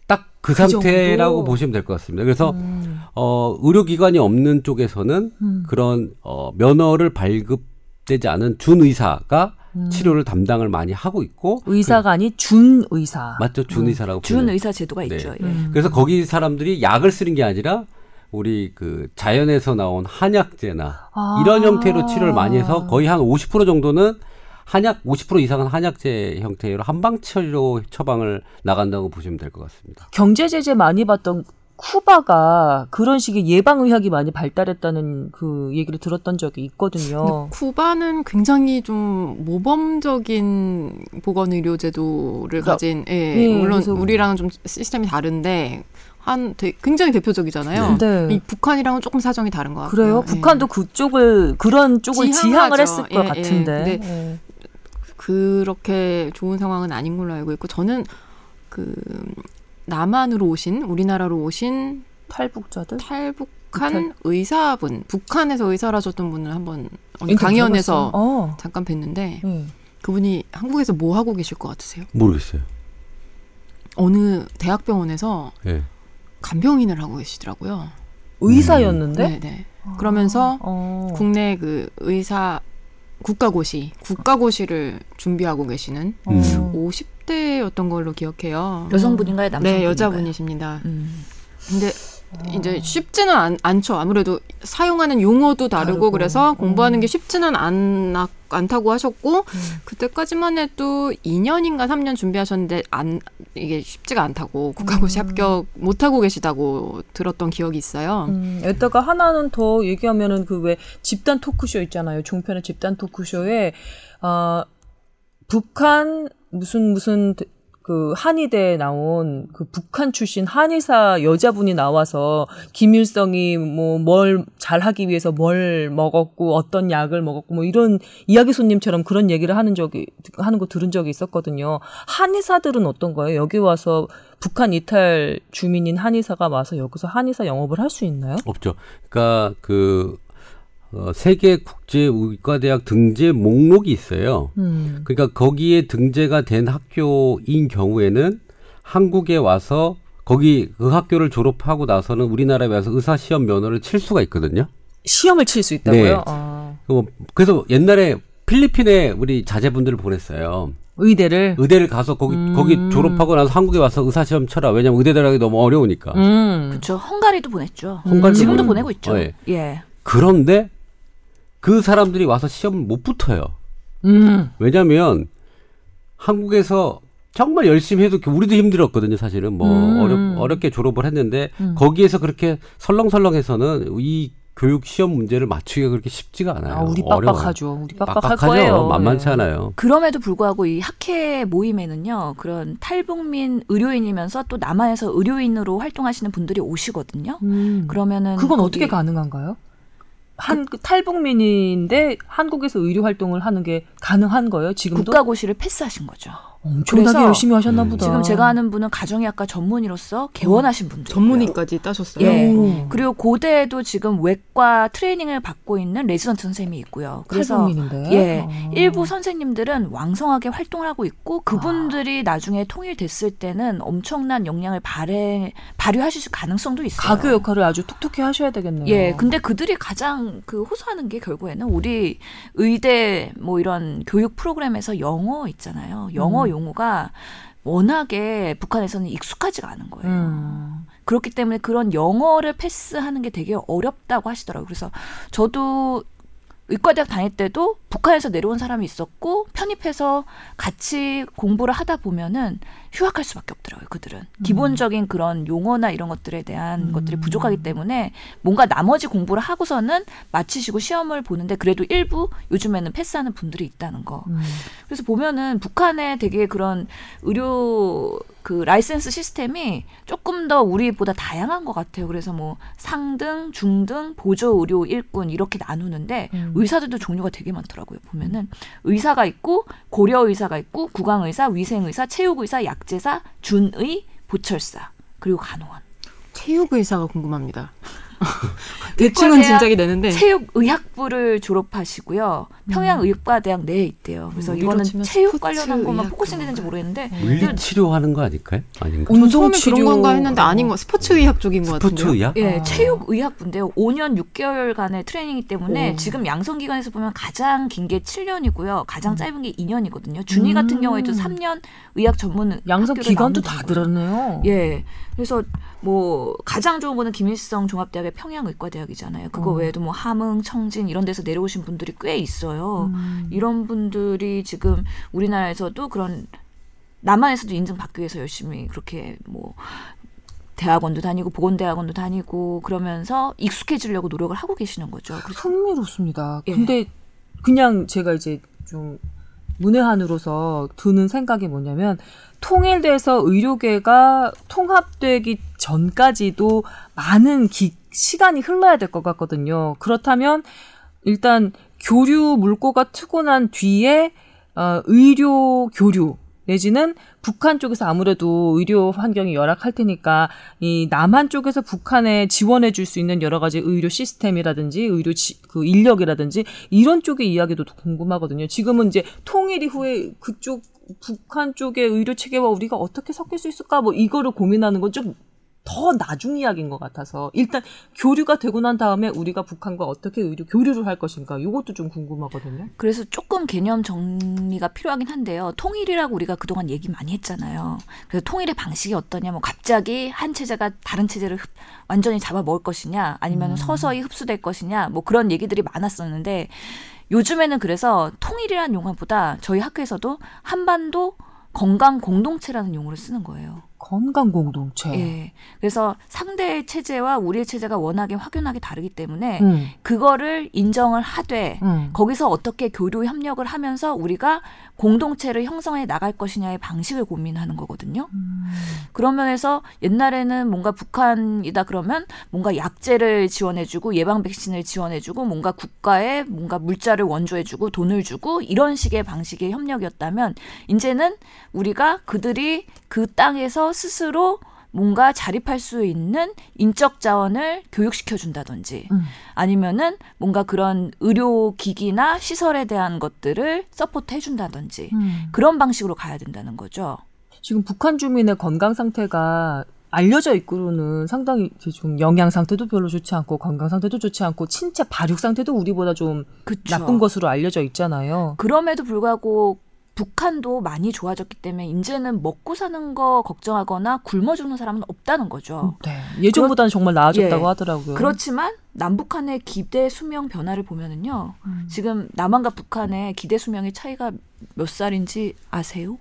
딱그그 상태라고 정도? 보시면 될 것 같습니다. 그래서 음. 어, 의료기관이 없는 쪽에서는 음. 그런 어, 면허를 발급 되지 않은 준 의사가 음. 치료를 담당을 많이 하고 있고 의사가 아닌 준 의사. 그, 맞죠 준 의사라고 준 불려요. 의사 제도가 네. 있죠. 예. 음. 그래서 거기 사람들이 약을 쓰는 게 아니라 우리 그 자연에서 나온 한약재나 아. 이런 형태로 치료를 많이 해서 거의 한 50% 정도는 한약 50% 이상은 한약재 형태로 한방 치료 처방을 나간다고 보시면 될 것 같습니다. 경제 제재 많이 받던 쿠바가 그런 식의 예방 의학이 많이 발달했다는 그 얘기를 들었던 적이 있거든요. 쿠바는 굉장히 좀 모범적인 보건 의료 제도를 그러니까, 가진, 예, 예, 물론 그래서- 우리랑은 좀 시스템이 다른데 한 되- 굉장히 대표적이잖아요. 네. 이 북한이랑은 조금 사정이 다른 것 같아요. 그래요? 예. 북한도 그쪽을 그런 쪽을. 지향을 했을 예, 것 예. 같은데. 예. 그렇게 좋은 상황은 아닌 걸로 알고 있고 저는 그 남한으로 오신 우리나라로 오신 탈북자들 탈북한 의사분 북한에서 의사라셨던 분을 한번 강연에서. 어. 잠깐 뵀는데 네. 그분이 한국에서 뭐 하고 계실 것 같으세요? 모르겠어요. 어느 대학병원에서 예. 간병인을 하고 계시더라고요. 의사였는데 네, 네. 그러면서 어. 국내 그 의사 국가고시 국가고시를 준비하고 계시는 어. 음. 50대였던 걸로 기억해요. 여성분인가요, 남성분인가요? 네, 여자분이십니다. 음. 근데 이제 쉽지는 않, 않죠. 아무래도 사용하는 용어도 다르고, 다르고. 그래서 공부하는 음. 게 쉽지는 않, 않다고 하셨고 그때까지만 해도 2년인가 3년 준비하셨는데 안 이게 쉽지가 않다고 국가고시 음. 합격 못 하고 계시다고 들었던 기억이 있어요. 음, 에다가 하나는 더 얘기하면은 그 왜 집단 토크쇼 있잖아요. 종편의 집단 토크쇼에 아 북한 무슨 무슨 대- 그 한의대에 나온 그 북한 출신 한의사 여자분이 나와서 김일성이 뭐 뭘 잘하기 위해서 뭘 먹었고 어떤 약을 먹었고 뭐 이런 이야기 손님처럼 그런 얘기를 하는 적이 하는 거 들은 적이 있었거든요. 한의사들은 어떤 거예요? 여기 와서 북한 이탈 주민인 한의사가 와서 여기서 한의사 영업을 할 수 있나요? 없죠. 그러니까 그 어, 세계 국제 의과대학 등재 목록이 있어요. 음. 그러니까 거기에 등재가 된 학교인 경우에는 한국에 와서 거기 그 학교를 졸업하고 나서는 우리나라에 와서 의사 시험 면허를 칠 수가 있거든요. 시험을 칠 수 있다고요? 네. 아. 어, 그래서 옛날에 필리핀에 우리 자제분들을 보냈어요. 의대를. 의대를 가서 거기 음. 거기 졸업하고 나서 한국에 와서 의사 시험 쳐라. 왜냐면 의대 들어가기 너무 어려우니까. 음. 그렇죠. 헝가리도 보냈죠. 헝가리도 지금도 보내- 보내고 있죠. 어, 예. 예. 그런데 그 사람들이 와서 시험을 못 붙어요. 음. 왜냐면 한국에서 정말 열심히 해도 우리도 힘들었거든요, 사실은. 뭐 음. 어렵 어렵 게 졸업을 했는데 음. 거기에서 그렇게 설렁설렁해서는 이 교육 시험 문제를 맞추기가 그렇게 쉽지가 않아요. 아, 우리 어려워요. 빡빡하죠. 우리 빡빡할 빡빡하죠. 거예요. 만만치 예. 않아요. 그럼에도 불구하고 이 학회 모임에는요, 그런 탈북민 의료인이면서 또 남한에서 의료인으로 활동하시는 분들이 오시거든요. 음. 그러면은 그건 거기- 어떻게 가능한가요? 한 탈북민인데 한국에서 의료 활동을 하는 게 가능한 거예요? 지금도 국가고시를 패스하신 거죠. 엄청나게 열심히 하셨나 음. 보다. 지금 제가 아는 분은 가정의학과 전문의로서 개원하신 분들. 전문의까지 따셨어요. 예. 오. 그리고 고대에도 지금 외과 트레이닝을 받고 있는 레지던트 선생님이 있고요. 그래서. 예, 아. 일부 선생님들은 왕성하게 활동을 하고 있고 그분들이 나중에 통일됐을 때는 엄청난 역량을 발휘 발휘하실 가능성도 있어요. 가교 역할을 아주 톡톡히 하셔야 되겠네요. 예, 근데 그들이 가장 그 호소하는 게 결국에는 우리 의대 뭐 이런 교육 프로그램에서 영어 있잖아요. 영어 음. 용어가 워낙에 북한에서는 익숙하지가 않은 거예요. 음. 그렇기 때문에 그런 영어를 패스하는 게 되게 어렵다고 하시더라고요. 그래서 저도 의과대학 다닐 때도 북한에서 내려온 사람이 있었고 편입해서 같이 공부를 하다 보면은 휴학할 수밖에 없더라고요. 그들은 기본적인 그런 용어나 이런 것들에 대한 것들이 부족하기 때문에 뭔가 나머지 공부를 하고서는 마치시고 시험을 보는데 그래도 일부 요즘에는 패스하는 분들이 있다는 거. 음. 그래서 보면은 북한의 되게 그런 의료 그 라이센스 시스템이 조금 더 우리보다 다양한 것 같아요. 그래서 뭐 상등, 중등, 보조 의료 일군 이렇게 나누는데 음. 의사들도 종류가 되게 많더라고요. 보면은 의사가 있고 고려 의사가 있고 구강 의사, 위생 의사, 체육 의사, 약 제사, 준의, 보철사 그리고 간호원. 체육 의사가 궁금합니다. 대충은 의과대학 짐작이 되는데 체육의학부를 졸업하시고요. 평양의과대학 내에 있대요. 그래서 음, 이거는 체육 스포츠 관련한 것만 focusing 되는지 모르겠는데 물리 치료하는 거 아닐까요? 아닌가? 운- 저 처음에 운동치료. 그런 건가 했는데 아닌 거 스포츠 의학 쪽인 것 스포츠 같은데요. 의학? 예, 아. 체육 의학부인데요. 5년 6개월간의 트레이닝이기 때문에 오. 지금 양성기관에서 보면 가장 긴 게 7년이고요. 가장 음. 짧은 게 2년이거든요. 준의 같은 음. 경우에도 3년 의학 전문 양성 기간도 다. 들었네요. 예. 그래서 뭐 가장 좋은 거는 김일성 종합대학의 평양의과대학이잖아요. 그거 어. 외에도 뭐 함흥, 청진 이런 데서 내려오신 분들이 꽤 있어요. 음. 이런 분들이 지금 우리나라에서도 그런 남한에서도 인증받기 위해서 열심히 그렇게 뭐 대학원도 다니고 보건대학원도 다니고 그러면서 익숙해지려고 노력을 하고 계시는 거죠. 그래서 흥미롭습니다. 예. 근데 그냥 제가 이제 좀 문외한으로서 드는 생각이 뭐냐면 통일돼서 의료계가 통합되기 전까지도 많은 기, 시간이 흘러야 될 것 같거든요. 그렇다면 일단 교류 물꼬가 트고 난 뒤에 어, 의료 교류 내지는 북한 쪽에서 아무래도 의료 환경이 열악할 테니까 이 남한 쪽에서 북한에 지원해 줄 수 있는 여러 가지 의료 시스템이라든지 의료 지, 그 인력이라든지 이런 쪽의 이야기도 궁금하거든요. 지금은 이제 통일 이후에 그쪽 북한 쪽의 의료 체계와 우리가 어떻게 섞일 수 있을까 뭐 이거를 고민하는 건 좀 더 나중 이야기인 것 같아서 일단 교류가 되고 난 다음에 우리가 북한과 어떻게 의료 교류를 할 것인가 이것도 좀 궁금하거든요. 그래서 조금 개념 정리가 필요하긴 한데요. 통일이라고 우리가 그동안 얘기 많이 했잖아요. 그래서 통일의 방식이 어떠냐, 뭐 갑자기 한 체제가 다른 체제를 흡, 완전히 잡아먹을 것이냐, 아니면 음. 서서히 흡수될 것이냐, 뭐 그런 얘기들이 많았었는데 요즘에는 그래서 통일이라는 용어보다 저희 학교에서도 한반도 건강 공동체라는 용어를 쓰는 거예요. 건강 공동체. 예. 그래서 상대의 체제와 우리의 체제가 워낙에 확연하게 다르기 때문에 음. 그거를 인정을 하되 음. 거기서 어떻게 교류 협력을 하면서 우리가 공동체를 형성해 나갈 것이냐의 방식을 고민하는 거거든요. 음. 그런 면에서 옛날에는 뭔가 북한이다 그러면 뭔가 약제를 지원해주고 예방 백신을 지원해주고 뭔가 국가에 뭔가 물자를 원조해주고 돈을 주고 이런 식의 방식의 협력이었다면 이제는 우리가 그들이 그 땅에서 스스로 뭔가 자립할 수 있는 인적 자원을 교육시켜 준다든지 음. 아니면은 뭔가 그런 의료 기기나 시설에 대한 것들을 support 해 준다든지 음. 그런 방식으로 가야 된다는 거죠. 지금 북한 주민의 건강 상태가 알려져 있고는 상당히 좀 영양 상태도 별로 좋지 않고 건강 상태도 좋지 않고 신체 발육 상태도 우리보다 좀 그쵸. 나쁜 것으로 알려져 있잖아요. 그럼에도 불구하고 북한도 많이 좋아졌기 때문에 이제는 먹고 사는 거 걱정하거나 굶어 죽는 사람은 없다는 거죠. 네. 예전보다는 그렇, 정말 나아졌다고 예. 하더라고요. 그렇지만 남북한의 기대 수명 변화를 보면은요. 음. 지금 남한과 북한의 기대 수명의 차이가 몇 살인지 아세요?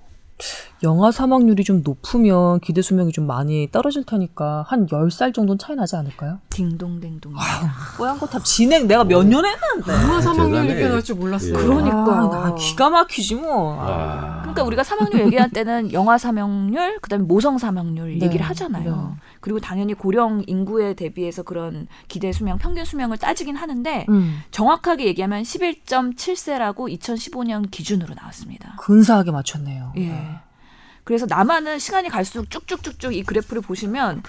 영아 사망률이 좀 높으면 기대 수명이 좀 많이 떨어질 테니까 한 10살 정도는 차이 나지 않을까요? 딩동댕동. 뽀얀 거탑 진행 내가 몇 년 했는데. 영아 사망률 이렇게 나올 줄 몰랐어요. 예. 그러니까 아, 기가 막히지 뭐. 아. 그러니까 우리가 사망률 얘기할 때는 영아 사망률 그다음에 모성 사망률 네. 얘기를 하잖아요. 네. 그리고 당연히 고령 인구에 대비해서 그런 기대 수명 평균 수명을 따지긴 하는데 음. 정확하게 얘기하면 11.7세라고 2015년 기준으로 나왔습니다. 근사하게 맞췄네요. 예. 그래서 남한은 시간이 갈수록 쭉쭉쭉쭉 이 그래프를 보시면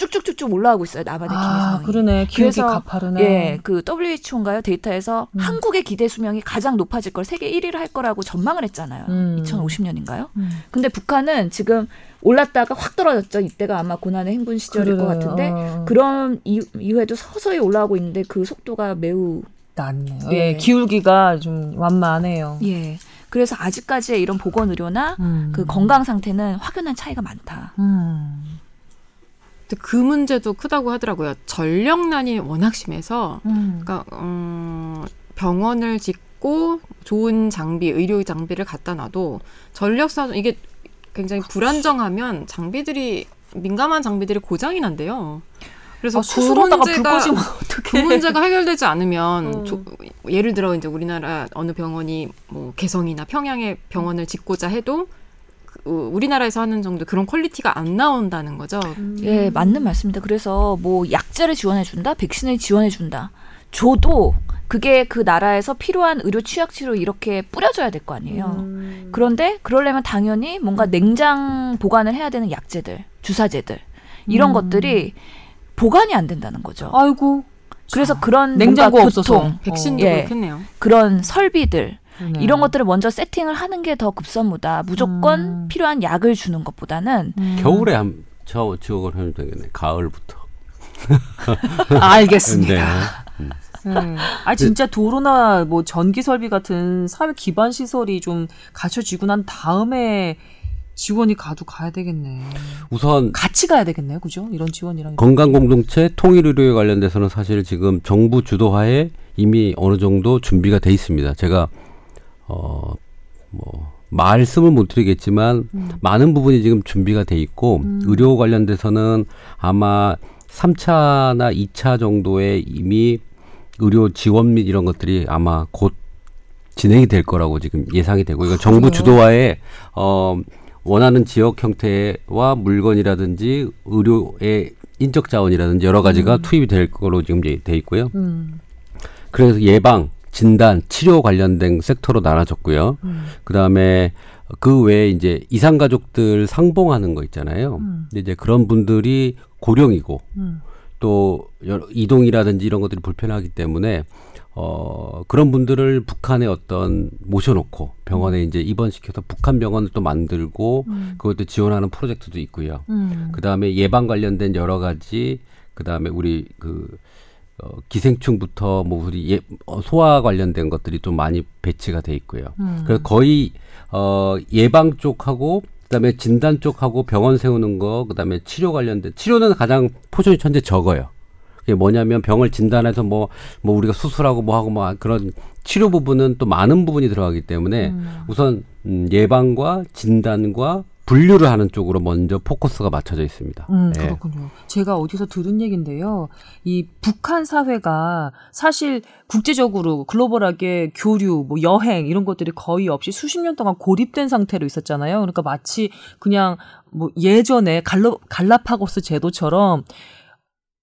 쭉쭉쭉쭉 올라가고 있어요. 남한의 아, 기대 수명이. 그러네. 기울기 가파르네. 예, 그 WHO인가요? 데이터에서 음. 한국의 기대 수명이 가장 높아질 걸 세계 1위를 할 거라고 전망을 했잖아요. 음. 2050년인가요? 음. 근데 북한은 지금 올랐다가 확 떨어졌죠. 이때가 아마 고난의 행군 시절일 그래요. 것 같은데 어. 그런 이후에도 서서히 올라오고 있는데 그 속도가 매우 낮네요. 예, 예 기울기가 좀 완만해요. 예. 그래서 아직까지의 이런 보건 의료나 음. 그 건강 상태는 확연한 차이가 많다. 음. 근데 그 문제도 크다고 하더라고요. 전력난이 워낙 심해서, 음. 그러니까 음, 병원을 짓고 좋은 장비, 의료 장비를 갖다 놔도 전력사 이게 굉장히 불안정하면 장비들이 민감한 장비들이 고장이 난대요. 그래서 아, 그 문제가 그 문제가 해결되지 않으면 음. 조, 예를 들어 이제 우리나라 어느 병원이 뭐 개성이나 평양에 병원을 짓고자 해도 그, 우리나라에서 하는 정도 그런 quality가 안 나온다는 거죠. 음. 예, 맞는 말씀입니다. 그래서 뭐 약제를 지원해 준다, 백신을 지원해 준다. 줘도 그게 그 나라에서 필요한 의료 취약지로 이렇게 뿌려져야 될 거 아니에요. 음. 그런데 그러려면 당연히 뭔가 냉장 보관을 해야 되는 약제들, 주사제들 이런 음. 것들이 보관이 안 된다는 거죠. 아이고. 그래서 그런 냉장고 없어서 백신도 어. 그렇겠네요. 그런 설비들 네. 이런 것들을 먼저 세팅을 하는 게 더 급선무다. 무조건 음. 필요한 약을 주는 것보다는 음. 겨울에 한, 저 지역을 하면 되겠네. 가을부터. 알겠습니다. 네. 음. 음. 아 진짜 도로나 뭐 전기 설비 같은 사회 기반 시설이 좀 갖춰지고 난 다음에 지원이 가도 가야 되겠네. 우선 같이 가야 되겠네요, 그죠? 이런 지원이랑 건강 공동체 통일 의료에 관련돼서는 사실 지금 정부 주도하에 이미 어느 정도 준비가 돼 있습니다. 제가 어 뭐 말씀을 못 드리겠지만 음. 많은 부분이 지금 준비가 돼 있고 음. 의료 관련돼서는 아마 3차나 2차 정도에 이미 의료 지원 및 이런 것들이 아마 곧 진행이 될 거라고 지금 예상이 되고 이거 정부 주도하에 어 원하는 지역 형태와 물건이라든지 의료의 인적 자원이라든지 여러 가지가 음. 투입이 될 거로 지금 돼 있고요. 음. 그래서 예방, 진단, 치료 관련된 섹터로 나눠졌고요. 음. 그 다음에 그 외에 이제 이상 가족들 상봉하는 거 있잖아요. 음. 이제 그런 분들이 고령이고 음. 또 이동이라든지 이런 것들이 불편하기 때문에 어 그런 분들을 북한에 어떤 모셔놓고 병원에 이제 입원시켜서 북한 병원을 또 만들고 음. 그것도 지원하는 프로젝트도 있고요. 음. 그 다음에 예방 관련된 여러 가지 그 다음에 우리 그 어, 기생충부터 뭐 우리 예, 어, 소화 관련된 것들이 좀 많이 배치가 돼 있고요. 음. 그래서 거의 어 예방 쪽하고 그다음에 진단 쪽하고 병원 세우는 거 그다음에 치료 관련된 치료는 가장 포션이 현재 적어요. 그게 뭐냐면 병을 진단해서 뭐뭐 우리가 수술하고 뭐 하고 뭐 그런 치료 부분은 또 많은 부분이 들어가기 때문에 음. 우선 음, 예방과 진단과 분류를 하는 쪽으로 먼저 포커스가 맞춰져 있습니다. 음, 예. 그렇군요. 제가 어디서 들은 얘기인데요. 이 북한 사회가 사실 국제적으로 글로벌하게 교류, 뭐 여행 이런 것들이 거의 없이 수십 년 동안 고립된 상태로 있었잖아요. 그러니까 마치 그냥 뭐 예전에 갈라, 갈라파고스 제도처럼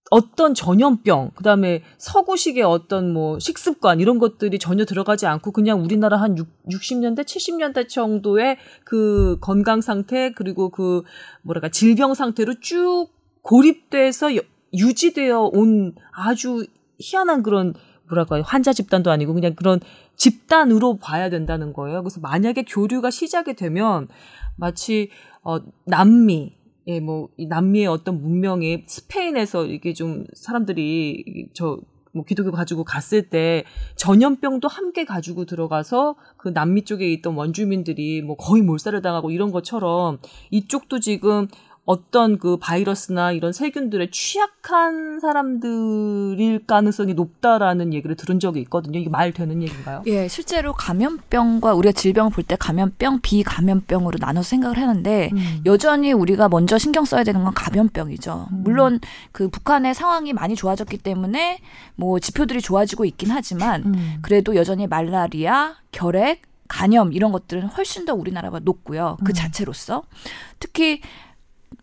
어떤 전염병, 그 다음에 서구식의 어떤 뭐 식습관 이런 것들이 전혀 들어가지 않고 그냥 우리나라 한 6, 60년대, 70년대 정도의 그 건강 상태 그리고 그 뭐랄까 질병 상태로 쭉 고립돼서 여- 유지되어 온 아주 희한한 그런 뭐랄까 환자 집단도 아니고 그냥 그런 집단으로 봐야 된다는 거예요. 그래서 만약에 교류가 시작이 되면 마치 어 남미 예, 뭐, 이 남미의 어떤 문명이 스페인에서 이게 좀 사람들이 저, 뭐 기독교 가지고 갔을 때 전염병도 함께 가지고 들어가서 그 남미 쪽에 있던 원주민들이 뭐 거의 몰살을 당하고 이런 것처럼 이쪽도 지금 어떤 그 바이러스나 이런 세균들에 취약한 사람들일 가능성이 높다라는 얘기를 들은 적이 있거든요. 이게 말 되는 얘기인가요? 예, 실제로 감염병과 우리가 질병을 볼 때 감염병, 비감염병으로 나눠서 생각을 하는데 음. 여전히 우리가 먼저 신경 써야 되는 건 감염병이죠. 음. 물론 그 북한의 상황이 많이 좋아졌기 때문에 뭐 지표들이 좋아지고 있긴 하지만 음. 그래도 여전히 말라리아, 결핵, 간염 이런 것들은 훨씬 더 우리나라가 높고요. 그 음. 자체로서 특히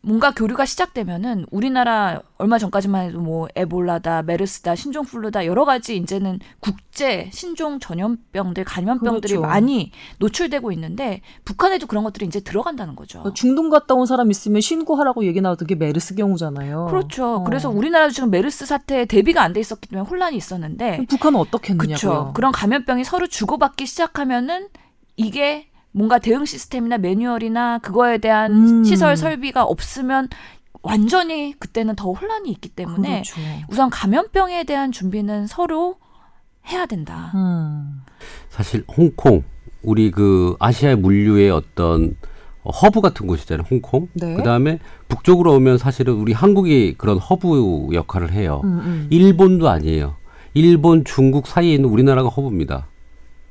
뭔가 교류가 시작되면은 우리나라 얼마 전까지만 해도 뭐 에볼라다, 메르스다, 신종플루다 여러 가지 이제는 국제 신종 전염병들, 감염병들이 그렇죠. 많이 노출되고 있는데 북한에도 그런 것들이 이제 들어간다는 거죠. 어, 중동 갔다 온 사람 있으면 신고하라고 얘기 나오던 게 메르스 경우잖아요. 그렇죠. 어. 그래서 우리나라도 지금 메르스 사태에 대비가 안 돼 있었기 때문에 혼란이 있었는데 북한은 어떻게 했느냐고요. 그렇죠. 그런 감염병이 서로 주고받기 시작하면은 이게 뭔가 대응 시스템이나 매뉴얼이나 그거에 대한 음. 시설 설비가 없으면 완전히 그때는 더 혼란이 있기 때문에 그렇죠. 우선 감염병에 대한 준비는 서로 해야 된다. 음. 사실 홍콩 우리 그 아시아의 물류의 어떤 어, 허브 같은 곳이잖아요. 홍콩. 네. 그다음에 북쪽으로 오면 사실은 우리 한국이 그런 허브 역할을 해요. 음, 음. 일본도 아니에요. 일본, 중국 사이에 있는 우리나라가 허브입니다.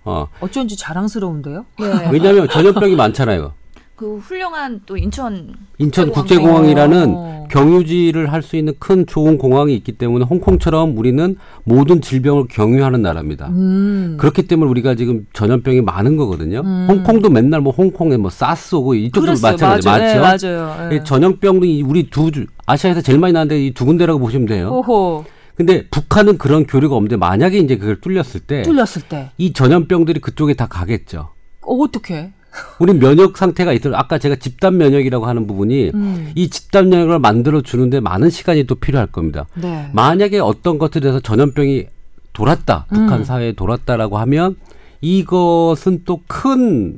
어. 어쩐지 자랑스러운데요. 예. 왜냐하면 전염병이 많잖아요. 그 훌륭한 또 인천 인천 국제공항. 국제공항이라는 어. 경유지를 할 수 있는 큰 좋은 공항이 있기 때문에 홍콩처럼 우리는 모든 질병을 경유하는 나라입니다. 음. 그렇기 때문에 우리가 지금 전염병이 많은 거거든요. 음. 홍콩도 맨날 뭐 홍콩에 뭐 사스 오고 이쪽도. 마찬가지 맞아요. 네, 맞죠? 맞아요. 예. 이 전염병도 이 우리 두 주- 아시아에서 제일 많이 나는데 이 두 군데라고 보시면 돼요. 오호 근데 북한은 그런 교류가 없는데 만약에 이제 그걸 뚫렸을 때이 뚫렸을 때 전염병들이 그쪽에 다 가겠죠. 어, 어떻게? 우리 면역 상태가 있어. 아까 제가 집단 면역이라고 하는 부분이 음. 이 집단 면역을 만들어 주는데 많은 시간이 또 필요할 겁니다. 네. 만약에 어떤 것들에서 전염병이 돌았다, 북한 음. 사회에 돌았다라고 하면 이것은 또 큰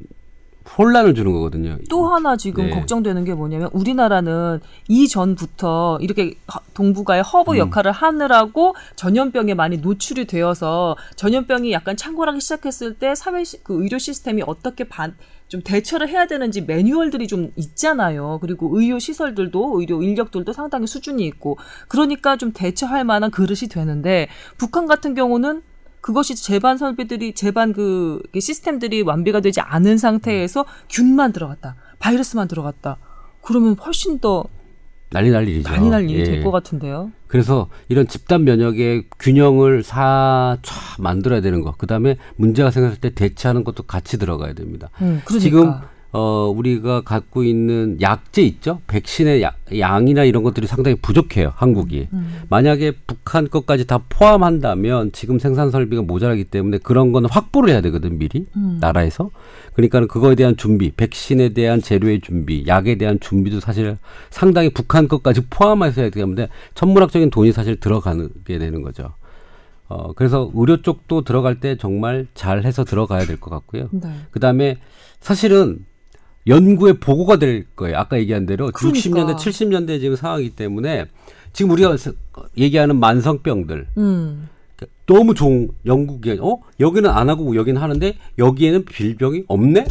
혼란을 주는 거거든요. 또 하나 지금 네. 걱정되는 게 뭐냐면 우리나라는 이전부터 이렇게 허- 동북아의 허브 음. 역할을 하느라고 전염병에 많이 노출이 되어서 전염병이 약간 창궐하기 시작했을 때 사회 시, 그 의료 시스템이 어떻게 반, 좀 대처를 해야 되는지 매뉴얼들이 좀 있잖아요. 그리고 의료 시설들도 의료 인력들도 상당히 수준이 있고 그러니까 좀 대처할 만한 그릇이 되는데 북한 같은 경우는 그것이 재반 설비들이 재반 그 시스템들이 완비가 되지 않은 상태에서 균만 들어갔다. 바이러스만 들어갔다. 그러면 훨씬 더 난리 날 일이죠. 많이 날 일이 예. 될것 같은데요. 그래서 이런 집단 면역의 균형을 사촤 만들어야 되는 거. 그다음에 문제가 생겼을 때 대처하는 것도 같이 들어가야 됩니다. 음, 그러니까. 지금 어 우리가 갖고 있는 약제 있죠 백신의 야- 양이나 이런 것들이 상당히 부족해요 한국이 만약에 북한 것까지 다 포함한다면 지금 생산 설비가 모자라기 때문에 그런 거는 확보를 해야 되거든 미리 나라에서 그러니까 는 그거에 대한 준비 백신에 대한 재료의 준비 약에 대한 준비도 사실 상당히 북한 것까지 포함해서 해야 되기 때문에 천문학적인 돈이 사실 들어가게 되는 거죠. 어, 그래서 의료 쪽도 들어갈 때 정말 잘 해서 들어가야 될 것 같고요. 네. 그 다음에 사실은 연구의 보고가 될 거예요. 아까 얘기한 대로 그러니까. 60년대, 70년대 지금 상황이기 때문에 지금 우리가 서- 얘기하는 만성병들 음. 너무 좋은 연구기 어 여기는 안 하고 여기는 하는데 여기에는 질병이 없네.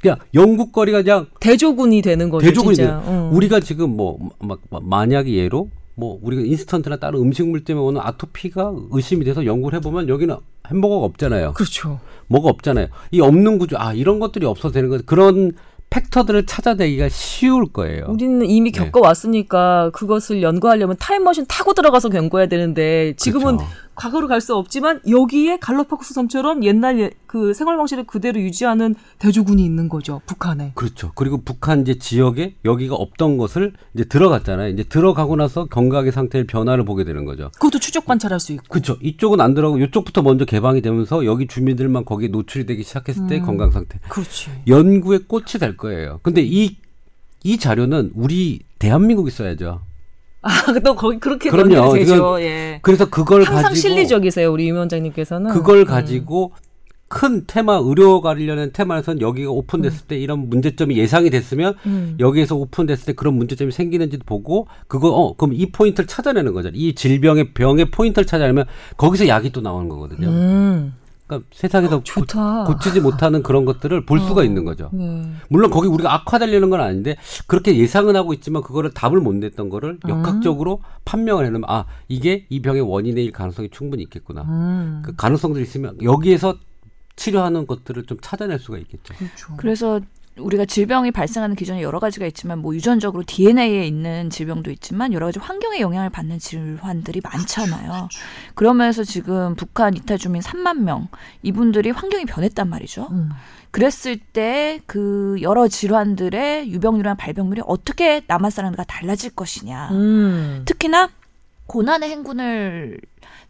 그냥 연구거리가 그냥 대조군이 되는 거죠. 대조군이 진짜. 돼요. 어. 우리가 지금 뭐 막 만약에 예로 뭐 우리가 인스턴트나 다른 음식물 때문에 오는 아토피가 의심이 돼서 연구를 해보면 여기는 햄버거가 없잖아요. 그렇죠. 뭐가 없잖아요. 이 없는 구조, 아 이런 것들이 없어도 되는 거 그런 팩터들을 찾아내기가 쉬울 거예요. 우리는 이미 네. 겪어왔으니까 그것을 연구하려면 타임머신 타고 들어가서 연구해야 되는데 지금은 그렇죠. 과거로 갈 수 없지만 여기에 갈로파고스 섬처럼 옛날 예- 그 생활 방식을 그대로 유지하는 대조군이 있는 거죠 북한에. 그렇죠. 그리고 북한 이제 지역에 여기가 없던 것을 이제 들어갔잖아요. 이제 들어가고 나서 경각의 상태의 변화를 보게 되는 거죠. 그것도 추적 관찰할 수 있고. 그렇죠. 이쪽은 안 들어가고 이쪽부터 먼저 개방이 되면서 여기 주민들만 거기에 노출이 되기 시작했을 때 건강 상태. 그렇지. 연구의 꽃이 될 거예요. 근데 이, 이 자료는 우리 대한민국이 써야죠. 아 또 거기 그렇게 그럼요. 되죠. 예. 그래서 그걸 항상 가지고 실리적이세요 우리 임 원장님께서는. 그걸 가지고 큰 테마 의료 관련된 테마에서는 여기가 오픈됐을 때 이런 문제점이 예상이 됐으면 음. 여기에서 오픈됐을 때 그런 문제점이 생기는지도 보고 그거 어 그럼 이 포인트를 찾아내는 거죠. 이 질병의 병의 포인트를 찾아내면 거기서 약이 또 나오는 거거든요. 음. 그러니까 세상에서 고, 좋다. 고 치지 못하는 그런 것들을 볼 수가 있는 거죠. 네. 물론 거기 우리가 악화되려는 건 아닌데 그렇게 예상은 하고 있지만 그거를 답을 못 냈던 거를 음. 역학적으로 판명을 해놓으면 아 이게 이 병의 원인일 가능성이 충분히 있겠구나. 음. 그 가능성들이 있으면 여기에서 치료하는 것들을 좀 찾아낼 수가 있겠죠. 그렇죠. 그래서 우리가 질병이 발생하는 기전이 여러 가지가 있지만 뭐 유전적으로 DNA에 있는 질병도 있지만 여러 가지 환경의 영향을 받는 질환들이 많잖아요. 그러면서 지금 북한 이탈 주민 3만 명 이분들이 환경이 변했단 말이죠. 음. 그랬을 때 그 여러 질환들의 유병률이나 발병률이 어떻게 남한 사람들과 달라질 것이냐. 음. 특히나 고난의 행군을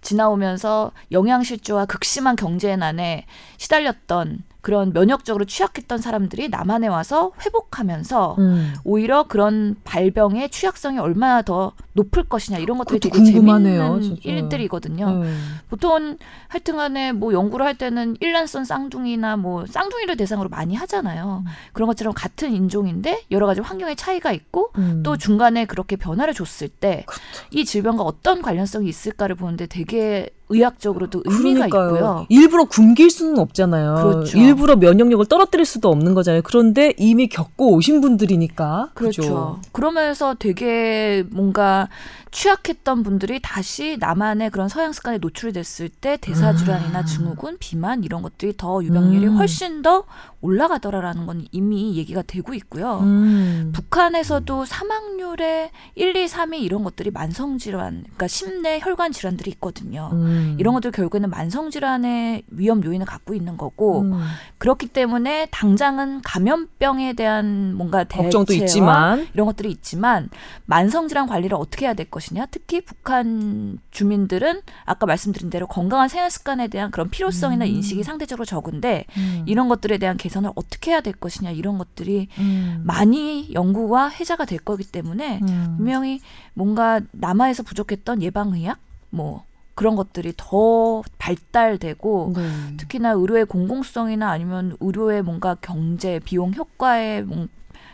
지나오면서 영양실조와 극심한 경제난에 시달렸던 그런 면역적으로 취약했던 사람들이 남한에 와서 회복하면서 음. 오히려 그런 발병의 취약성이 얼마나 더 높을 것이냐 이런 것들이 되게 궁금하네요, 재밌는 진짜. 일들이거든요. 음. 보통 하여튼간에 뭐 연구를 할 때는 일란성 쌍둥이나 뭐 쌍둥이를 대상으로 많이 하잖아요. 그런 것처럼 같은 인종인데 여러 가지 환경의 차이가 있고 음. 또 중간에 그렇게 변화를 줬을 때 이 질병과 어떤 관련성이 있을까를 보는데 되게 의학적으로도 의미가 그러니까요. 있고요. 일부러 굶길 수는 없잖아요. 그렇죠. 일부러 면역력을 떨어뜨릴 수도 없는 거잖아요. 그런데 이미 겪고 오신 분들이니까. 그렇죠. 그죠? 그러면서 되게 뭔가 취약했던 분들이 다시 남한의 그런 서양 습관에 노출이 됐을 때 대사 질환이나 증후군, 비만 이런 것들이 더 유병률이 음. 훨씬 더 올라가더라라는 건 이미 얘기가 되고 있고요. 음. 북한에서도 사망률의 1, 2, 3위 이런 것들이 만성 질환, 그러니까 심내 혈관 질환들이 있거든요. 음. 이런 것들 결국에는 만성 질환의 위험 요인을 갖고 있는 거고 음. 그렇기 때문에 당장은 감염병에 대한 뭔가 걱정도 있지만 이런 것들이 있지만 만성 질환 관리를 어떻게 해야 될 것이냐 특히 북한 주민들은 아까 말씀드린 대로 건강한 생활 습관에 대한 그런 필요성이나 인식이 상대적으로 적은데 음. 이런 것들에 대한 개선을 어떻게 해야 될 것이냐 이런 것들이 음. 많이 연구와 해자가 될 거기 때문에 음. 분명히 뭔가 남아에서 부족했던 예방의학 뭐 그런 것들이 더 발달되고 네. 특히나 의료의 공공성이나 아니면 의료의 뭔가 경제 비용 효과의 뭔-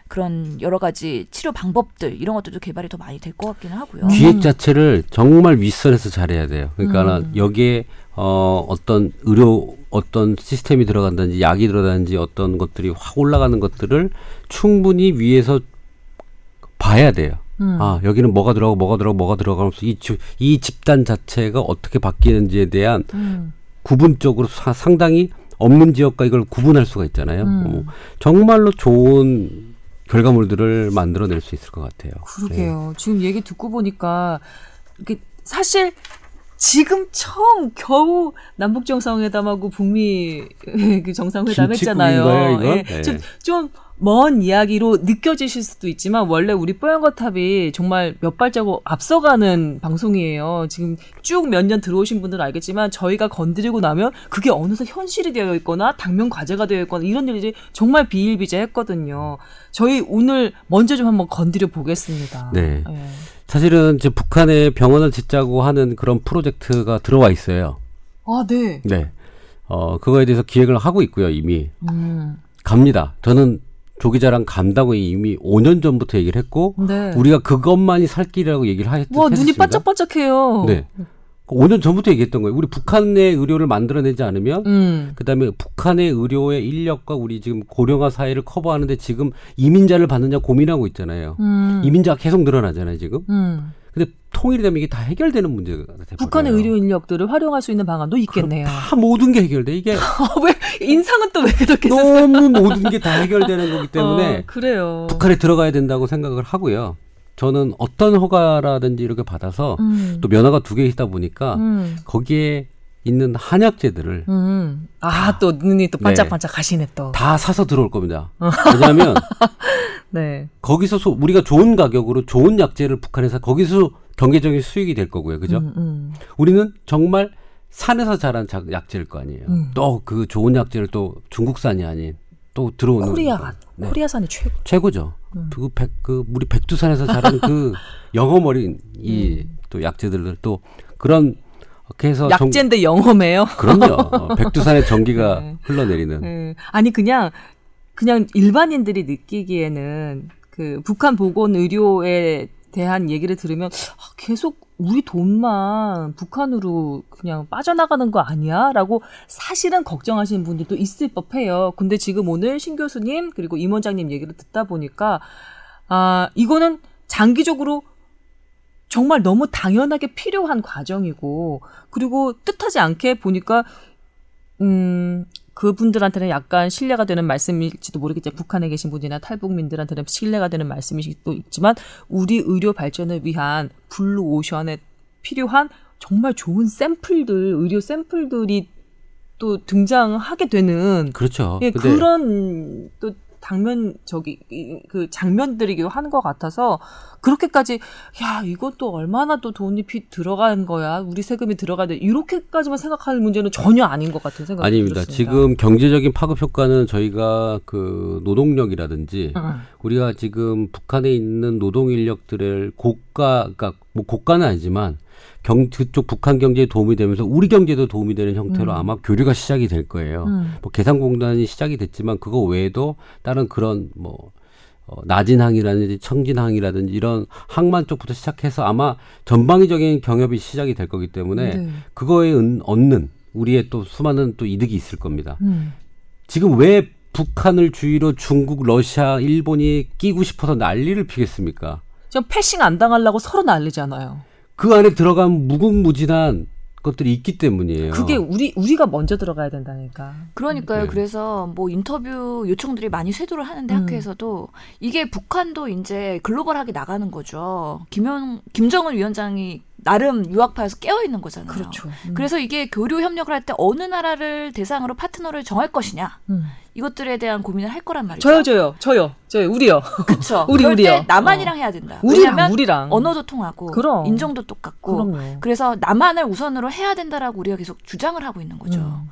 그런 여러 가지 치료 방법들 이런 것들도 개발이 더 많이 될 것 같기는 하고요. 기획 자체를 정말 윗선에서 잘해야 돼요. 그러니까 음. 여기에 어 어떤 의료 어떤 시스템이 들어간다든지 약이 들어간다든지 어떤 것들이 확 올라가는 것들을 충분히 위에서 봐야 돼요. 음. 아 여기는 뭐가 들어가고 뭐가 들어가고 뭐가 들어가면서 이, 주- 이 집단 자체가 어떻게 바뀌는지에 대한 음. 구분적으로 사- 상당히 없는 지역과 이걸 구분할 수가 있잖아요. 음. 어, 정말로 좋은 결과물들을 만들어낼 수 있을 것 같아요. 그러게요. 지금 얘기 듣고 보니까 이게 사실 지금 처음 겨우 남북 정상회담하고 북미 그 정상회담 했잖아요. 예. 네. 좀, 좀 먼 이야기로 느껴지실 수도 있지만 원래 우리 뽀얀거탑이 정말 몇 발자국 앞서가는 방송이에요. 지금 쭉 몇 년 들어오신 분들은 알겠지만 저희가 건드리고 나면 그게 어느새 현실이 되어 있거나 당면 과제가 되어 있거나 이런 일이 정말 비일비재했거든요. 저희 오늘 먼저 좀 한번 건드려 보겠습니다. 네. 예. 사실은 이제 북한에 병원을 짓자고 하는 그런 프로젝트가 들어와 있어요. 아, 네. 네. 어, 그거에 대해서 기획을 하고 있고요, 이미. 음, 갑니다. 저는 조기자랑 간다고 이미 5년 전부터 얘기를 했고, 네. 우리가 그것만이 살 길이라고 얘기를 하, 와, 눈이 했습니다. 반짝반짝해요. 네. 5년 전부터 얘기했던 거예요. 우리 북한의 의료를 만들어내지 않으면 음. 그 다음에 북한의 의료의 인력과 우리 지금 고령화 사회를 커버하는데 지금 이민자를 받느냐 고민하고 있잖아요. 음. 이민자가 계속 늘어나잖아요, 지금. 음. 근데 통일이 되면 이게 다 해결되는 문제가 돼버려요. 북한의 의료 인력들을 활용할 수 있는 방안도 있겠네요. 다 모든 게 해결돼. 이게 왜 인상은 또 왜 그렇게? 너무 모든 게 다 해결되는 거기 때문에 어, 그래요. 북한에 들어가야 된다고 생각을 하고요. 저는 어떤 허가라든지 이렇게 받아서 음. 또 면허가 두 개 있다 보니까 음. 거기에 있는 한약재들을 음. 아, 또 눈이 또 반짝반짝 하시네 또. 다 사서 들어올 겁니다. 왜냐하면 네. 거기서 소- 우리가 좋은 가격으로 좋은 약재를 북한에서 거기서 경제적인 수익이 될 거고요. 그죠? 음, 음. 우리는 정말 산에서 자란 자- 약재일 거 아니에요. 음. 또그 좋은 약재를 또 중국산이 아닌 또 들어오는 코리아가 네. 코리아산이 최고. 최고죠. 음. 그, 백, 그 우리 백두산에서 자란 그 영어머린 음. 이또 약재들을 또 그런 그렇게 해서 정- 약재인데 영험해요. 그럼요. 어, 백두산의 전기가 네. 흘러내리는 음. 아니 그냥 그냥 일반인들이 느끼기에는 그 북한 보건 의료에 대한 얘기를 들으면 아, 계속 우리 돈만 북한으로 그냥 빠져나가는 거 아니야?라고 사실은 걱정하시는 분들도 있을 법해요. 근데 지금 오늘 신 교수님 그리고 임 원장님 얘기를 듣다 보니까 아 이거는 장기적으로 정말 너무 당연하게 필요한 과정이고 그리고 뜻하지 않게 보니까 음 그분들한테는 약간 실례가 되는 말씀일지도 모르겠지만 북한에 계신 분이나 탈북민들한테는 실례가 되는 말씀일 수도 있지만 우리 의료 발전을 위한 블루 오션에 필요한 정말 좋은 샘플들 의료 샘플들이 또 등장하게 되는 그렇죠. 예, 그런 또 당면 저기 이- 그 장면들이기도 한 것 같아서 그렇게까지 야 이것도 얼마나 또 돈이 피 들어간 거야 우리 세금이 들어가야 돼 이렇게까지만 생각할 문제는 전혀 아닌 것 같은 생각이 아닙니다. 들었습니다. 지금 경제적인 파급 효과는 저희가 그 노동력이라든지 음. 우리가 지금 북한에 있는 노동 인력들을 고가 그러니까 뭐 고가는 아니지만 경 그쪽 북한 경제에 도움이 되면서 우리 경제도 도움이 되는 형태로 음. 아마 교류가 시작이 될 거예요. 음. 뭐 계산공단이 시작이 됐지만 그거 외에도 다른 그런 뭐 어, 낮은 항이라든지 청진 항이라든지 이런 항만 쪽부터 시작해서 아마 전방위적인 경협이 시작이 될 거기 때문에 네. 그거에 은- 얻는 우리의 또 수많은 또 이득이 있을 겁니다. 음. 지금 왜 북한을 주위로 중국, 러시아, 일본이 끼고 싶어서 난리를 피겠습니까? 지금 패싱 안 당하려고 서로 난리잖아요. 그 안에 들어간 무궁무진한 것들이 있기 때문이에요. 그게 우리 우리가 먼저 들어가야 된다니까. 그러니까요. 네. 그래서 뭐 인터뷰 요청들이 많이 쇄도를 하는데 음. 학회에서도 이게 북한도 이제 글로벌하게 나가는 거죠. 김영 김정은 위원장이 나름 유학파에서 깨어 있는 거잖아요. 그렇죠. 음. 그래서 이게 교류 협력을 할 때 어느 나라를 대상으로 파트너를 정할 것이냐 음. 이것들에 대한 고민을 할 거란 말이죠. 저요 저요 저요 저요 우리요. 그렇죠. 우리, 우리요. 남한이랑 해야 된다. 우리랑 우리랑 언어도 통하고 그럼. 인종도 똑같고 그럼요. 그래서 남한을 우선으로 해야 된다라고 우리가 계속 주장을 하고 있는 거죠. 음.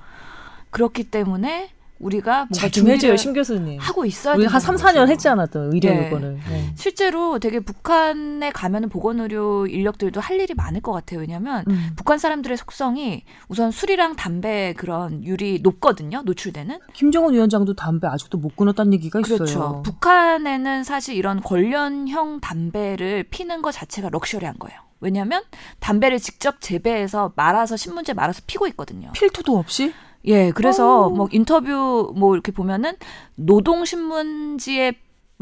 그렇기 때문에 우리가 뭔가 잘좀 해줘요 심 교수님. 하고 있어야 우리 한 된다는 3, 4년 거죠. 했잖아 또 의료 네. 이거를. 네. 실제로 되게 북한에 가면은 보건의료 인력들도 할 일이 많을 것 같아요. 왜냐하면 음. 북한 사람들의 속성이 우선 술이랑 담배 그런 율이 높거든요. 노출되는. 김정은 위원장도 담배 아직도 못 끊었다는 얘기가 있어요. 그렇죠. 북한에는 사실 이런 관련형 담배를 피는 것 자체가 럭셔리한 거예요. 왜냐하면 담배를 직접 재배해서 말아서 신문지에 말아서 피고 있거든요. 필터도 없이? 예, 그래서 오. 뭐 인터뷰 뭐 이렇게 보면은 노동 신문지에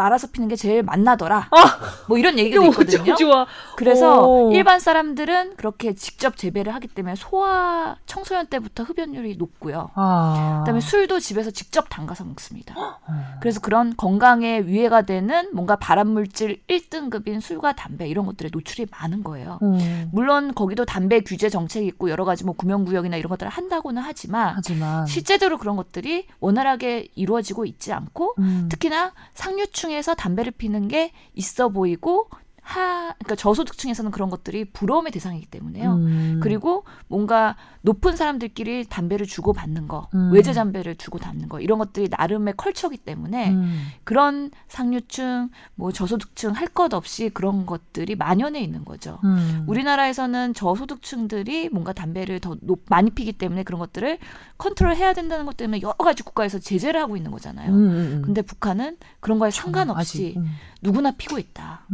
말아서 피는 게 제일 맛나더라. 뭐 이런 얘기가 너무 있거든요. 그래서 오. 일반 사람들은 그렇게 직접 재배를 하기 때문에 소아 청소년 때부터 흡연율이 높고요. 아. 그다음에 술도 집에서 직접 담가서 먹습니다. 그래서 그런 건강에 위해가 되는 뭔가 발암물질 1등급인 술과 담배 이런 것들에 노출이 많은 거예요. 음. 물론 거기도 담배 규제 정책이 있고 여러 가지 뭐 구명구역이나 이런 것들을 한다고는 하지만 하지만 실제적으로 그런 것들이 원활하게 이루어지고 있지 않고 음. 특히나 상류층 에서 담배를 피는 게 있어 보이고 하 그러니까 저소득층에서는 그런 것들이 부러움의 대상이기 때문에요. 음. 그리고 뭔가 높은 사람들끼리 담배를 주고 받는 거, 음. 외제 담배를 주고 담는 거 이런 것들이 나름의 컬처기 때문에 음. 그런 상류층, 뭐 저소득층 할 것 없이 그런 것들이 만연해 있는 거죠. 음. 우리나라에서는 저소득층들이 뭔가 담배를 더 높, 많이 피기 때문에 그런 것들을 컨트롤해야 된다는 것 때문에 여러 가지 국가에서 제재를 하고 있는 거잖아요. 음, 음, 음. 근데 북한은 그런 거에 상관없이 아직, 음. 누구나 피고 있다.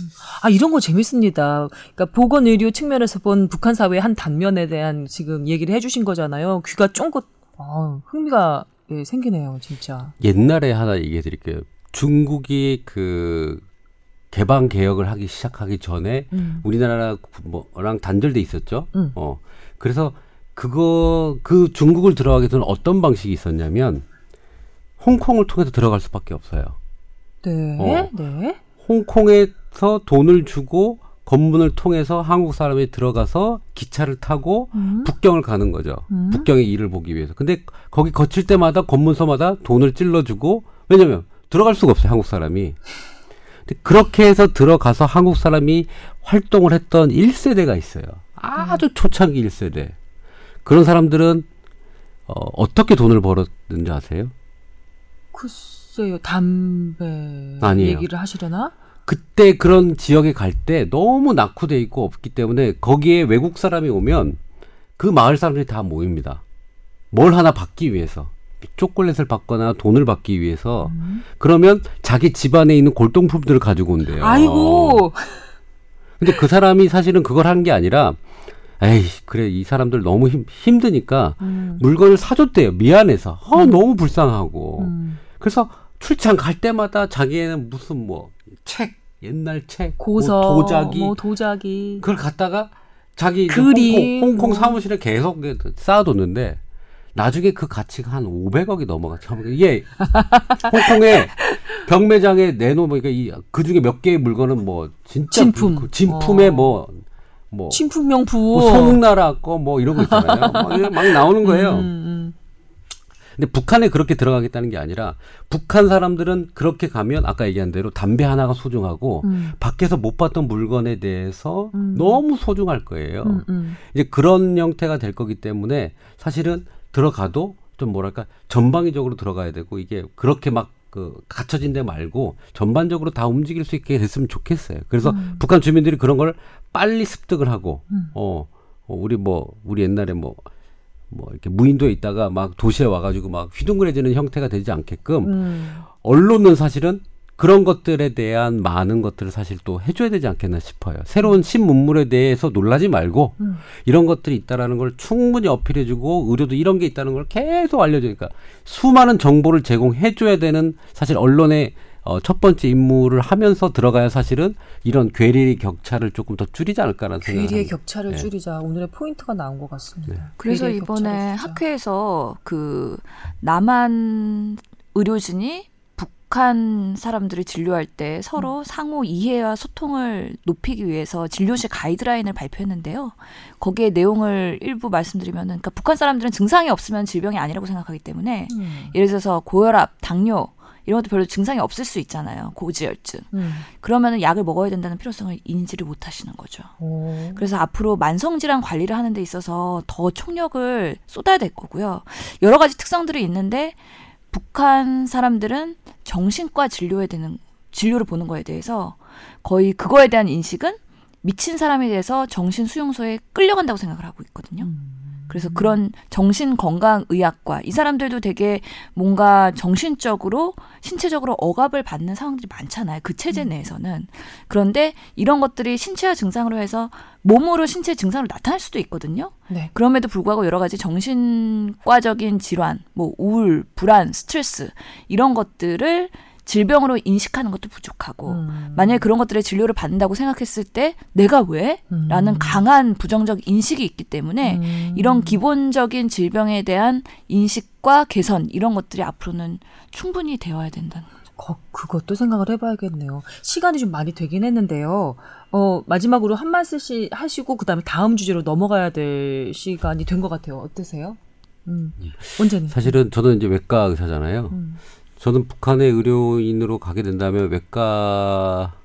음. 아 이런 거 재밌습니다. 그러니까 보건 의료 측면에서 본 북한 사회의 한 단면에 대한 지금 얘기를 해주신 거잖아요. 귀가 쫑긋 아, 흥미가 예, 생기네요, 진짜. 옛날에 하나 얘기해 드릴게요. 중국이 그 개방 개혁을 하기 시작하기 전에 음. 우리나라 뭐랑 단절돼 있었죠. 음. 어. 그래서 그거 그 중국을 들어가기 전에 어떤 방식이 있었냐면 홍콩을 통해서 들어갈 수밖에 없어요. 네, 어. 네. 홍콩에 서 돈을 주고 검문을 통해서 한국 사람이 들어가서 기차를 타고 음. 북경을 가는 거죠. 음. 북경의 일을 보기 위해서. 근데 거기 거칠 때마다 검문소마다 돈을 찔러주고 왜냐면 들어갈 수가 없어요. 한국 사람이. 그렇게 해서 들어가서 한국 사람이 활동을 했던 1세대가 있어요. 아주 초창기 1세대. 그런 사람들은 어, 어떻게 돈을 벌었는지 아세요? 글쎄요, 담배 아니에요. 얘기를 하시려나? 그때 그런 지역에 갈 때 너무 낙후돼 있고 없기 때문에 거기에 외국 사람이 오면 그 마을 사람들이 다 모입니다. 뭘 하나 받기 위해서. 초콜릿을 받거나 돈을 받기 위해서 그러면 자기 집안에 있는 골동품들을 가지고 온대요. 아이고, 근데 그 사람이 사실은 그걸 한 게 아니라 에이 그래 이 사람들 너무 힘, 힘드니까 음. 물건을 사줬대요. 미안해서. 아, 너무 불쌍하고. 음. 그래서 출장 갈 때마다 자기는 무슨 뭐 책, 옛날 책, 고서, 뭐 도자기 뭐 도자기. 그걸 갖다가 자기 그림, 홍콩, 홍콩 뭐. 사무실에 계속 쌓아뒀는데 나중에 그 가치가 한 500억이 넘어갔죠. 이게 홍콩에 병매장에 내놓으니까 이그 중에 몇 개의 물건은 뭐 진짜 진품. 그 진품에 어. 뭐뭐 침품명품. 뭐 소문나라 거 뭐 이런 거 있잖아요. 막, 막 나오는 거예요. 음, 음. 근데 북한에 그렇게 들어가겠다는 게 아니라 북한 사람들은 그렇게 가면 아까 얘기한 대로 담배 하나가 소중하고 음. 밖에서 못 봤던 물건에 대해서 음. 너무 소중할 거예요. 음, 음. 이제 그런 형태가 될 거기 때문에 사실은 들어가도 좀 뭐랄까 전방위적으로 들어가야 되고 이게 그렇게 막 그 갇혀진 데 말고 전반적으로 다 움직일 수 있게 됐으면 좋겠어요. 그래서 북한 주민들이 그런 걸 빨리 습득을 하고 음. 어, 어, 우리 뭐 우리 옛날에 뭐 뭐 이렇게 무인도에 있다가 막 도시에 와가지고 막 휘둥그레지는 형태가 되지 않게끔 음. 언론은 사실은 그런 것들에 대한 많은 것들을 사실 또 해줘야 되지 않겠나 싶어요. 새로운 신문물에 대해서 놀라지 말고 음. 이런 것들이 있다라는 걸 충분히 어필해주고 의료도 이런 게 있다는 걸 계속 알려주니까 수많은 정보를 제공해줘야 되는 사실 언론의 어, 첫 번째 임무를 하면서 들어가야 사실은 이런 괴리 격차를 조금 더 줄이지 않을까라는 생각을 괴리의. 격차를 네. 줄이자 오늘의 포인트가 나온 것 같습니다. 그래서 괴리의 이번에. 학회에서 그 남한 의료진이 북한 사람들을 진료할 때 서로 상호 이해와 소통을 높이기 위해서 진료실 가이드라인을 발표했는데요. 거기에 내용을 일부 말씀드리면은 그러니까 북한 사람들은 증상이 없으면 질병이 아니라고 생각하기 때문에 음. 예를 들어서 고혈압, 당뇨 이런 것도 별로 증상이 없을 수 있잖아요. 고지혈증. 음. 그러면은 약을 먹어야 된다는 필요성을 인지를 못 하시는 거죠. 오. 그래서 앞으로 만성질환 관리를 하는 데 있어서 더 총력을 쏟아야 될 거고요. 여러 가지 특성들이 있는데 북한 사람들은 정신과 진료에 되는 진료를 보는 거에 대해서 거의 그거에 대한 인식은 미친 사람에 대해서 정신 수용소에 끌려간다고 생각을 하고 있거든요. 그래서 그런 정신 건강 의학과 이 사람들도 되게 뭔가 정신적으로 신체적으로 억압을 받는 상황들이 많잖아요. 그 체제 내에서는. 그런데 이런 것들이 신체화 증상으로 해서 몸으로 신체 증상으로 나타날 수도 있거든요. 네. 그럼에도 불구하고 여러 가지 정신과적인 질환, 뭐 우울, 불안, 스트레스 이런 것들을 질병으로 인식하는 것도 부족하고 음. 만약에 그런 것들의 진료를 받는다고 생각했을 때 내가 왜? 음. 라는 강한 부정적 인식이 있기 때문에 음. 이런 기본적인 질병에 대한 인식과 개선 이런 것들이 앞으로는 충분히 되어야 된다는 거죠. 거, 그것도 생각을 해봐야겠네요. 시간이 좀 많이 되긴 했는데요. 어, 마지막으로 한 말씀 씩 하시고 그다음에 다음 주제로 넘어가야 될 시간이 된 것 같아요. 어떠세요? 음. 원장님. 사실은 저는 이제 외과 의사잖아요. 음. 저는 북한의 의료인으로 가게 된다면 외과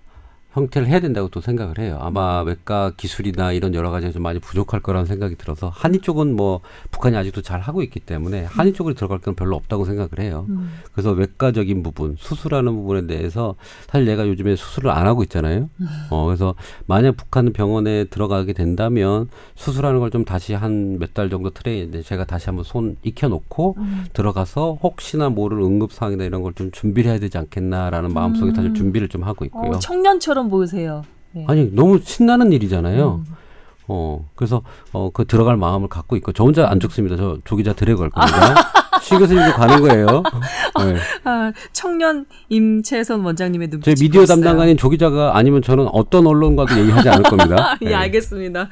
형태를 해야 된다고 또 생각을 해요. 아마 외과 기술이나 이런 여러 가지가 좀 많이 부족할 거라는 생각이 들어서 한의 쪽은 뭐 북한이 아직도 잘 하고 있기 때문에 한의 쪽으로 들어갈 건 별로 없다고 생각을 해요. 음. 그래서 외과적인 부분, 수술하는 부분에 대해서 사실 내가 요즘에 수술을 안 하고 있잖아요. 어, 그래서 만약 북한 병원에 들어가게 된다면 수술하는 걸 좀 다시 한 몇 달 정도 train, 이제 제가 다시 한번 손 익혀놓고 음. 들어가서 혹시나 모를 응급상황이나 이런 걸 좀 준비를 해야 되지 않겠나라는 마음속에 사실 준비를 좀 하고 있고요. 어, 청년처럼 보이세요. 네. 아니 너무 신나는 일이잖아요. 음. 어 그래서 어 그 들어갈 마음을 갖고 있고 저 혼자 안 죽습니다. 저 조기자 데려갈 겁니다. 신 교수님도 가는 거예요. 네. 아, 청년 임채선 원장님의 눈빛이 저희 미디어. 담당관인 조 기자가 아니면 저는 어떤 언론과도 얘기하지 않을 겁니다. 예, 네. 알겠습니다.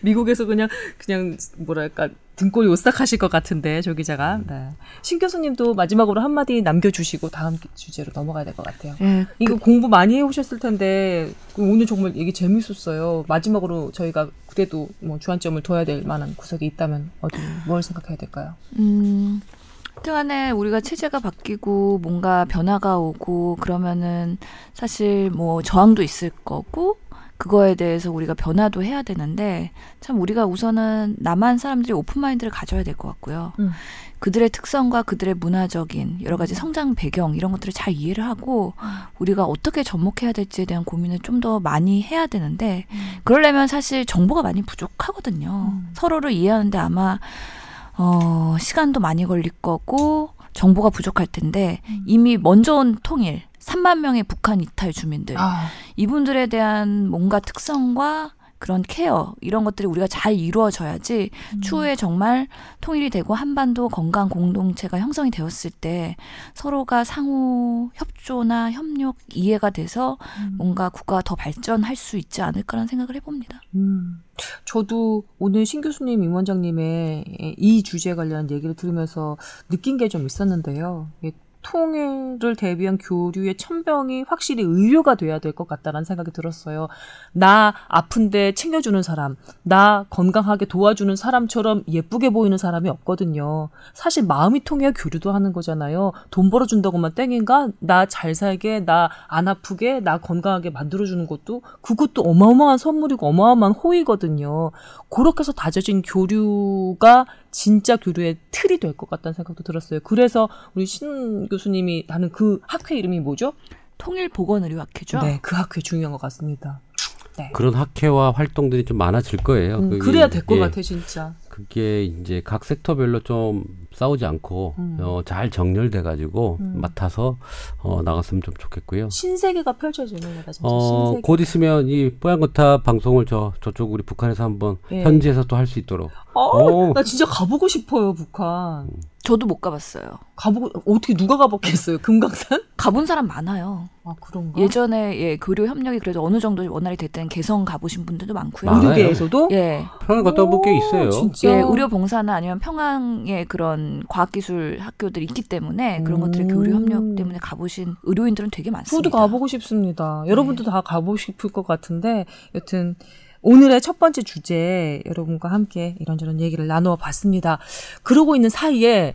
미국에서 그냥 그냥 뭐랄까 등골이 오싹하실 것 같은데 조 기자가. 네. 신 교수님도 마지막으로 한마디 남겨주시고 다음 주제로 넘어가야 될 것 같아요. 예, 이거 공부 많이 해오셨을 텐데 오늘 정말 얘기 재밌었어요. 마지막으로 저희가 그래도 뭐 주안점을 둬야 될 만한 구석이 있다면 어디 뭘 생각해야 될까요? 음, 하여튼간에 우리가 체제가 바뀌고 뭔가 변화가 오고 그러면은 사실 뭐 저항도 있을 거고 그거에 대해서 우리가 변화도 해야 되는데 참 우리가 우선은 남한 사람들이 오픈 마인드를 가져야 될 것 같고요. 음. 그들의 특성과 그들의 문화적인 여러 가지 성장 배경 이런 것들을 잘 이해를 하고 우리가 어떻게 접목해야 될지에 대한 고민을 좀 더 많이 해야 되는데 그러려면 사실 정보가 많이 부족하거든요. 음. 서로를 이해하는데 아마 어, 시간도 많이 걸릴 거고 정보가 부족할 텐데 이미 먼저 온 통일 3만 명의 북한 이탈 주민들 아, 이분들에 대한 뭔가 특성과 그런 케어 이런 것들이 우리가 잘 이루어져야지 추후에 정말 통일이 되고 한반도 건강 공동체가 형성이 되었을 때 서로가 상호 협조나 협력 이해가 돼서 뭔가 국가가 더 발전할 수 있지 않을까라는 생각을 해봅니다. 음. 저도 오늘 신 교수님, 임 원장님의 이 주제에 관련한 얘기를 들으면서 느낀 게 좀 있었는데요. 이 통일을 대비한 교류의 천병이 확실히 의료가 돼야 될 것 같다라는 생각이 들었어요. 나 아픈데 챙겨주는 사람, 나 건강하게 도와주는 사람처럼 예쁘게 보이는 사람이 없거든요. 사실 마음이 통해야 교류도 하는 거잖아요. 돈 벌어준다고만 땡인가? 나 잘 살게, 나 안 아프게, 나 건강하게 만들어주는 것도 그것도 어마어마한 선물이고 어마어마한 호의거든요. 그렇게 해서 다져진 교류가 진짜 교류의 틀이 될 것 같다는 생각도 들었어요. 그래서 우리 신 교수님이 하는 그 학회 이름이 뭐죠? 통일보건의료학회죠. 네, 그 학회 중요한 것 같습니다. 네. 그런 학회와 활동들이 좀 많아질 거예요. 음, 그게, 그래야 될것 예, 같아 진짜. 그게 이제 각 섹터별로 좀 싸우지 않고 음. 어, 잘 정렬돼 가지고 음. 맡아서 어, 나갔으면 좀 좋겠고요. 신세계가 펼쳐지는 거다. 어, 신세계. 곧 있으면 이 뽀얀 거탑 방송을 저 저쪽 우리 북한에서 한번 예. 현지에서 또 할 수 있도록. 어, 어. 나 진짜 가보고 싶어요 북한. 저도 못 가봤어요. 가보고 어떻게 누가 가봤겠어요? 금강산? 가본 사람 많아요. 아 그런가? 예전에 예, 교류 협력이 그래도 어느 정도 원활히 될 때는 개성 가보신 분들도 많고요. 많아요. 의료계에서도? 예, 평양 갔다 온분꽤 있어요. 진짜. 예, 의료 봉사나 아니면 평양의 그런 과학기술 학교들이 있기 때문에 그런 것들의 음. 교류 협력 때문에 가보신 의료인들은 되게 많습니다. 저도 가보고 싶습니다. 여러분도 다 가보고 싶을 것 같은데 여튼 오늘의 첫 번째 주제 여러분과 함께 이런저런 얘기를 나누어 봤습니다. 그러고 있는 사이에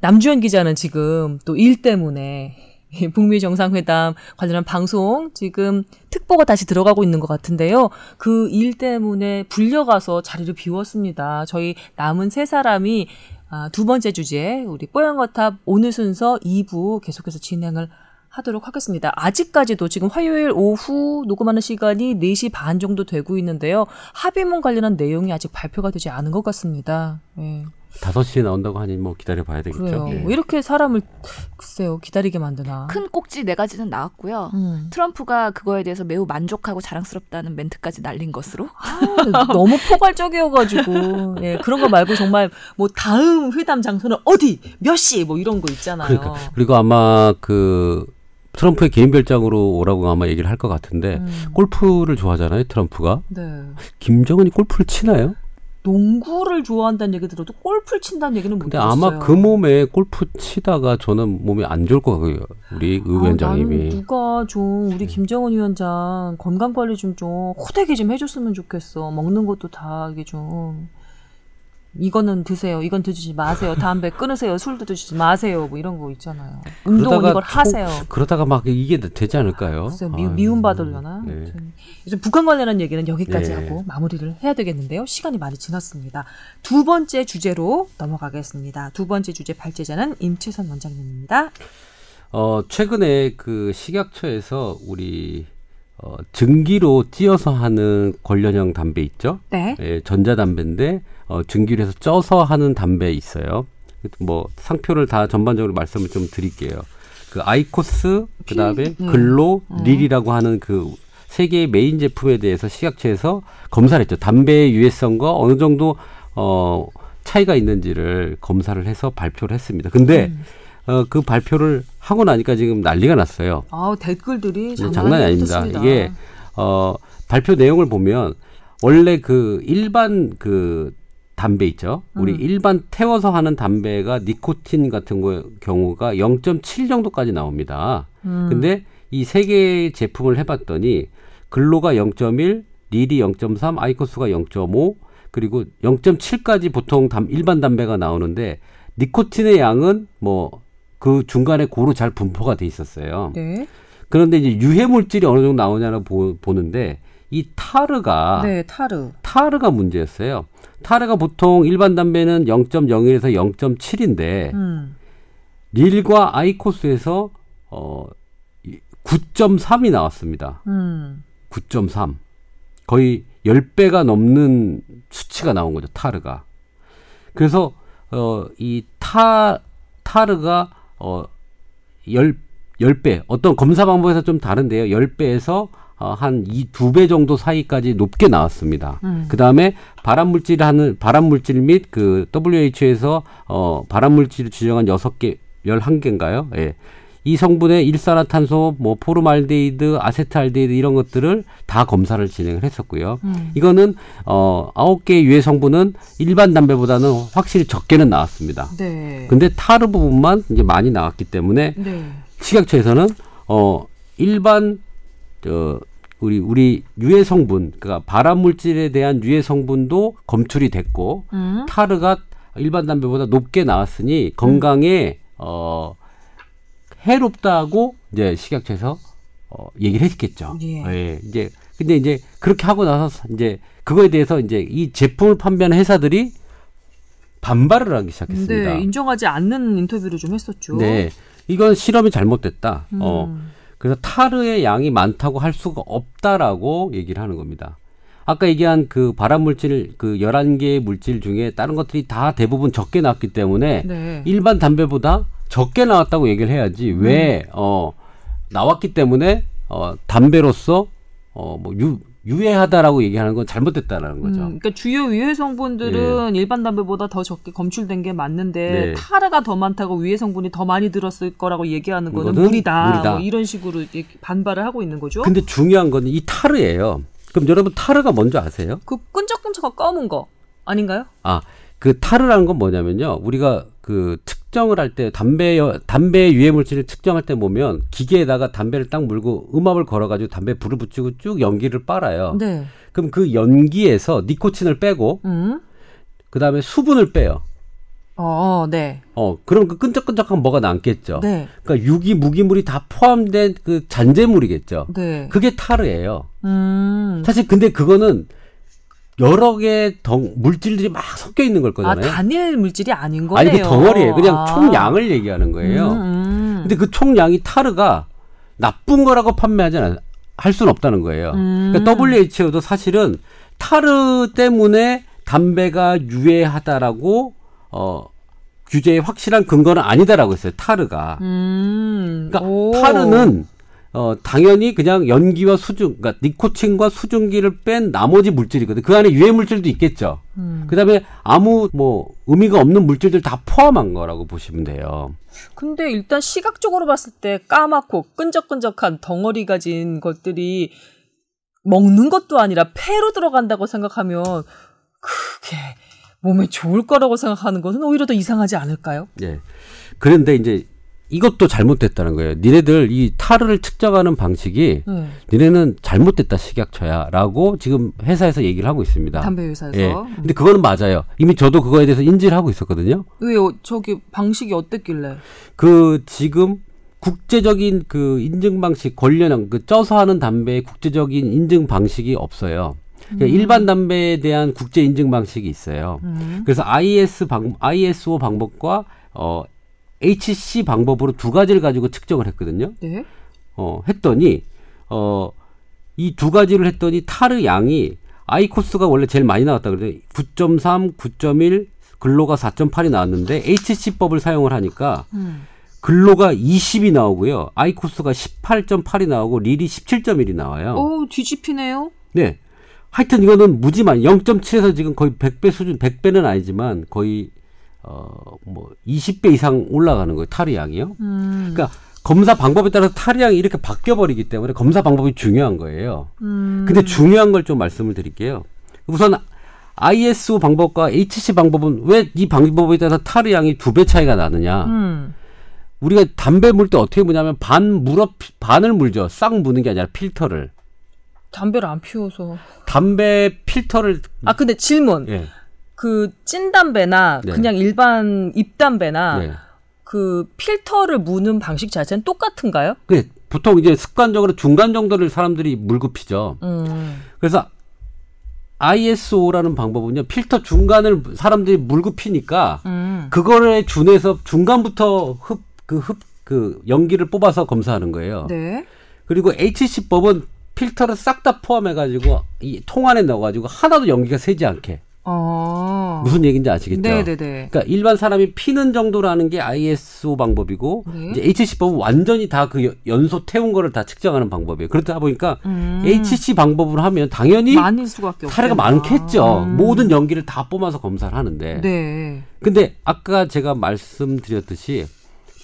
남주현 기자는 지금 또 일 때문에 이 북미 정상회담 관련한 방송 지금 특보가 다시 들어가고 있는 것 같은데요. 그 일 때문에 불려가서 자리를 비웠습니다. 저희 남은 세 사람이 아, 두 번째 주제 우리 뽀얀거탑 오늘 순서 2부 계속해서 진행을 하도록 하겠습니다. 아직까지도 지금 화요일 오후 녹음하는 시간이 4시 반 정도 되고 있는데요. 합의문 관련한 내용이 아직 발표가 되지 않은 것 같습니다. 예, 다섯 시에 나온다고 하니 뭐 기다려 봐야 되겠죠. 그래요. 예. 왜 이렇게 사람을 글쎄요 기다리게 만드나. 큰 꼭지 네 가지는 나왔고요. 음. 트럼프가 그거에 대해서 매우 만족하고 자랑스럽다는 멘트까지 날린 것으로 아, 너무 포괄적이어 가지고 예, 그런 거 말고 정말 뭐 다음 회담 장소는 어디 몇 시 뭐 이런 거 있잖아요. 그러니까 그리고 아마 그 트럼프의 개인 별장으로 오라고 아마 얘기를 할 것 같은데 음. 골프를 좋아하잖아요. 트럼프가 네. 김정은이 골프를 치나요? 농구를 좋아한다는 얘기 들어도 골프를 친다는 얘기는 못 근데 들었어요. 아마 그 몸에 골프 치다가 저는 몸이 안 좋을 것 같고요. 우리 의 아, 위원장님이. 나는 누가 좀 우리 김정은 위원장 건강 관리 좀 좀 호되게 좀 해줬으면 좋겠어. 먹는 것도 다 이게 좀 이거는 드세요. 이건 드시지 마세요. 담배 끊으세요. 술도 드시지 마세요. 뭐 이런 거 있잖아요. 운동은 그러다가 이걸 총- 하세요. 그러다가 막 이게 되지 않을까요? 미, 미움 받으려나? 네. 이제 북한 관련한 얘기는 여기까지 네. 하고 마무리를 해야 되겠는데요. 시간이 많이 지났습니다. 두 번째 주제로 넘어가겠습니다. 두 번째 주제 발제자는 임채선 원장님입니다. 어, 최근에 그 식약처에서 우리 어, 증기로 찌어서 하는 관련형 담배 있죠? 네. 예, 전자담배인데 어, 증기로 해서 쪄서 하는 담배 있어요. 뭐 상표를 다 전반적으로 말씀을 좀 드릴게요. 그 아이코스 그다음에 음. 글로 릴이라고 하는 그 세 개의 메인 제품에 대해서 식약처에서 검사를 했죠. 담배의 유해성과 어느 정도 어 차이가 있는지를 검사를 해서 발표를 했습니다. 근데 음. 어, 그 발표를 하고 나니까 지금 난리가 났어요. 아 댓글들이 네, 장난이, 장난이 아닙니다. 없었습니다. 이게 어 발표 내용을 보면 원래 그 일반 그 담배 있죠. 우리 음. 일반 태워서 하는 담배가 니코틴 같은 거 경우가 0.7 정도까지 나옵니다. 음. 근데 이 세 개의 제품을 해봤더니 글로가 0.1, 릴이 0.3, 아이코스가 0.5, 그리고 0.7까지 보통 담, 일반 담배가 나오는데 니코틴의 양은 뭐 그 중간에 고루 잘 분포가 돼 있었어요. 네. 그런데 이제 유해 물질이 어느 정도 나오냐를 보, 보는데 이 타르가 네, 타르. 타르가 문제였어요. 타르가 보통 일반 담배는 0.01에서 0.7인데 음. 릴과 아이코스에서 어 9.3이 나왔습니다. 음. 9.3. 거의 10배가 넘는 수치가 나온 거죠, 타르가. 그래서 어 이 타 타르가 어 10, 10배. 어떤 검사 방법에서 좀 다른데요. 10배에서 어, 한이 두 배 정도 사이까지 높게 나왔습니다. 음. 그 다음에 발암 물질 하는 발암 물질 및 그 WHO에서 어 발암 물질을 지정한 여섯 개 열한 개인가요? 예. 이 성분의 일산화탄소, 뭐 포르말데히드, 아세트알데히드 이런 것들을 다 검사를 진행을 했었고요. 음. 이거는 어 아홉 개의 유해 성분은 일반 담배보다는 확실히 적게는 나왔습니다. 네. 근데 타르 부분만 이제 많이 나왔기 때문에 네. 식약처에서는 어 일반 저 우리 우리 유해 성분 그러니까 발암 물질에 대한 유해 성분도 검출이 됐고 음. 타르가 일반 담배보다 높게 나왔으니 건강에 어 해롭다고 이제 식약처에서 어 얘기를 했겠죠. 예. 이제 근데 이제 그렇게 하고 나서 이제 그거에 대해서 이제 이 제품을 판매하는 회사들이 반발을 하기 시작했습니다. 네, 인정하지 않는 인터뷰를 좀 했었죠. 네. 이건 실험이 잘못됐다. 음. 어. 그래서 타르의 양이 많다고 할 수가 없다라고 얘기를 하는 겁니다. 아까 얘기한 그 발암 물질 그 11개의 물질 중에 다른 것들이 다 대부분 적게 나왔기 때문에 네. 일반 담배보다 적게 나왔다고 얘기를 해야지 음. 왜어 나왔기 때문에 어 담배로서 어 뭐 유 해하다라고 얘기하는 건 잘못됐다라는 거죠. 음, 그러니까 주요 유해 성분들은 일반 담배보다 더 적게 검출된 게 맞는데 네. 타르가 더 많다고 유해 성분이 더 많이 들었을 거라고 얘기하는 거는 무리다. 무리다. 뭐 이런 식으로 반발을 하고 있는 거죠. 근데 중요한 건 이 타르예요. 그럼 여러분 타르가 뭔지 아세요? 그 끈적끈적한 검은 거 아닌가요? 아, 그 타르라는 건 뭐냐면요. 우리가 그 측정을 할 때 담배 담배 유해 물질을 측정할 때 보면 기계에다가 담배를 딱 물고 음압을 걸어 가지고 담배 불을 붙이고 쭉 연기를 빨아요. 네. 그럼 그 연기에서 니코틴을 빼고 음. 그다음에 수분을 빼요. 어, 네. 어, 그럼 그 끈적끈적한 뭐가 남겠죠. 네. 그러니까 유기 무기물이 다 포함된 그 잔재물이겠죠. 네. 그게 타르예요. 음. 사실 근데 그거는 여러 개의 덩, 물질들이 막 섞여 있는 걸 아, 거잖아요. 단일 물질이 아닌 거네요. 아니 그 덩어리예요. 그냥 아. 총량을 얘기하는 거예요. 음, 음. 근데 그 총량이 타르가 나쁜 거라고 판매하지 않, 할 수는 없다는 거예요. 음. 그러니까 WHO도 사실은 타르 때문에 담배가 유해하다라고 어 규제의 확실한 근거는 아니다라고 했어요. 타르가. 음. 그러니까 오. 타르는 어 당연히 그냥 연기와 수증, 그러니까 니코틴과 수증기를 뺀 나머지 물질이거든. 그 안에 유해 물질도 있겠죠. 그다음에 아무 뭐 의미가 없는 물질들 다 포함한 거라고 보시면 돼요. 근데 일단 시각적으로 봤을 때 까맣고 끈적끈적한 덩어리 가진 것들이 먹는 것도 아니라 폐로 들어간다고 생각하면 그게 몸에 좋을 거라고 생각하는 것은 오히려 더 이상하지 않을까요? 예. 그런데 이제 이것도 잘못됐다는 거예요. 니네들 이 타르를 측정하는 방식이 네. 니네는 잘못됐다 식약처야라고 지금 회사에서 얘기를 하고 있습니다. 담배 회사에서. 예. 근데 그거는 맞아요. 이미 저도 그거에 대해서 인지를 하고 있었거든요. 왜요? 저기 방식이 어땠길래? 그 지금 국제적인 그 인증 방식 관련한 그 쪄서 하는 담배의 국제적인 인증 방식이 없어요. 그러니까 일반 담배에 대한 국제 인증 방식이 있어요. 그래서 IS 방 ISO 방법과 어 HC 방법으로 두 가지를 가지고 측정을 했거든요. 네. 어 했더니 어 이 두 가지를 했더니 타르 양이 아이코스가 원래 제일 많이 나왔다 그래요. 9.3, 9.1, 글로가 4.8이 나왔는데 HC법을 사용을 하니까 글로가 20이 나오고요. 아이코스가 18.8이 나오고 릴이 17.1이 나와요. 오, 뒤집히네요. 네. 하여튼 이거는 무지만 0.7에서 지금 거의 100배 수준, 100배는 아니지만 거의 어뭐 20배 이상 올라가는 거예요. 양이요. 음. 그러니까 검사 방법에 따라서 양이 이렇게 바뀌어 버리기 때문에 검사 방법이 중요한 거예요. 음. 근데 중요한 걸 좀 말씀을 드릴게요. 우선 ISO 방법과 HC 방법은 왜 이 방법에 따라서 양이 두 배 차이가 나느냐? 음. 우리가 담배 물 때 어떻게 무냐면 반 물어 피- 반을 물죠. 싹 무는 게 아니라 필터를. 담배를 안 피워서. 담배 필터를 아, 근데 질문. 예. 그 찐담배나 네. 그냥 일반 입담배나 네. 그 필터를 무는 방식 자체는 똑같은가요? 그 보통 이제 습관적으로 중간 정도를 사람들이 물고 피죠. 음. 그래서 ISO라는 방법은요. 필터 중간을 사람들이 물고 피니까 음. 그거에 준해서 중간부터 흡 그 흡 그 연기를 뽑아서 검사하는 거예요. 네. 그리고 HC법은 필터를 싹 다 포함해 가지고 이 통 안에 넣어 가지고 하나도 연기가 새지 않게. 어. 무슨 얘기인지 아시겠죠? 네, 네, 네. 그러니까 일반 사람이 피는 정도라는 게 ISO 방법이고 네. 이제 HC법은 완전히 다 그 연소 태운 거를 다 측정하는 방법이에요. 그렇다 보니까 음. HC 방법으로 하면 당연히 많을 수밖에 사례가 많겠죠. 모든 연기를 다 뽑아서 검사를 하는데. 네. 근데 아까 제가 말씀드렸듯이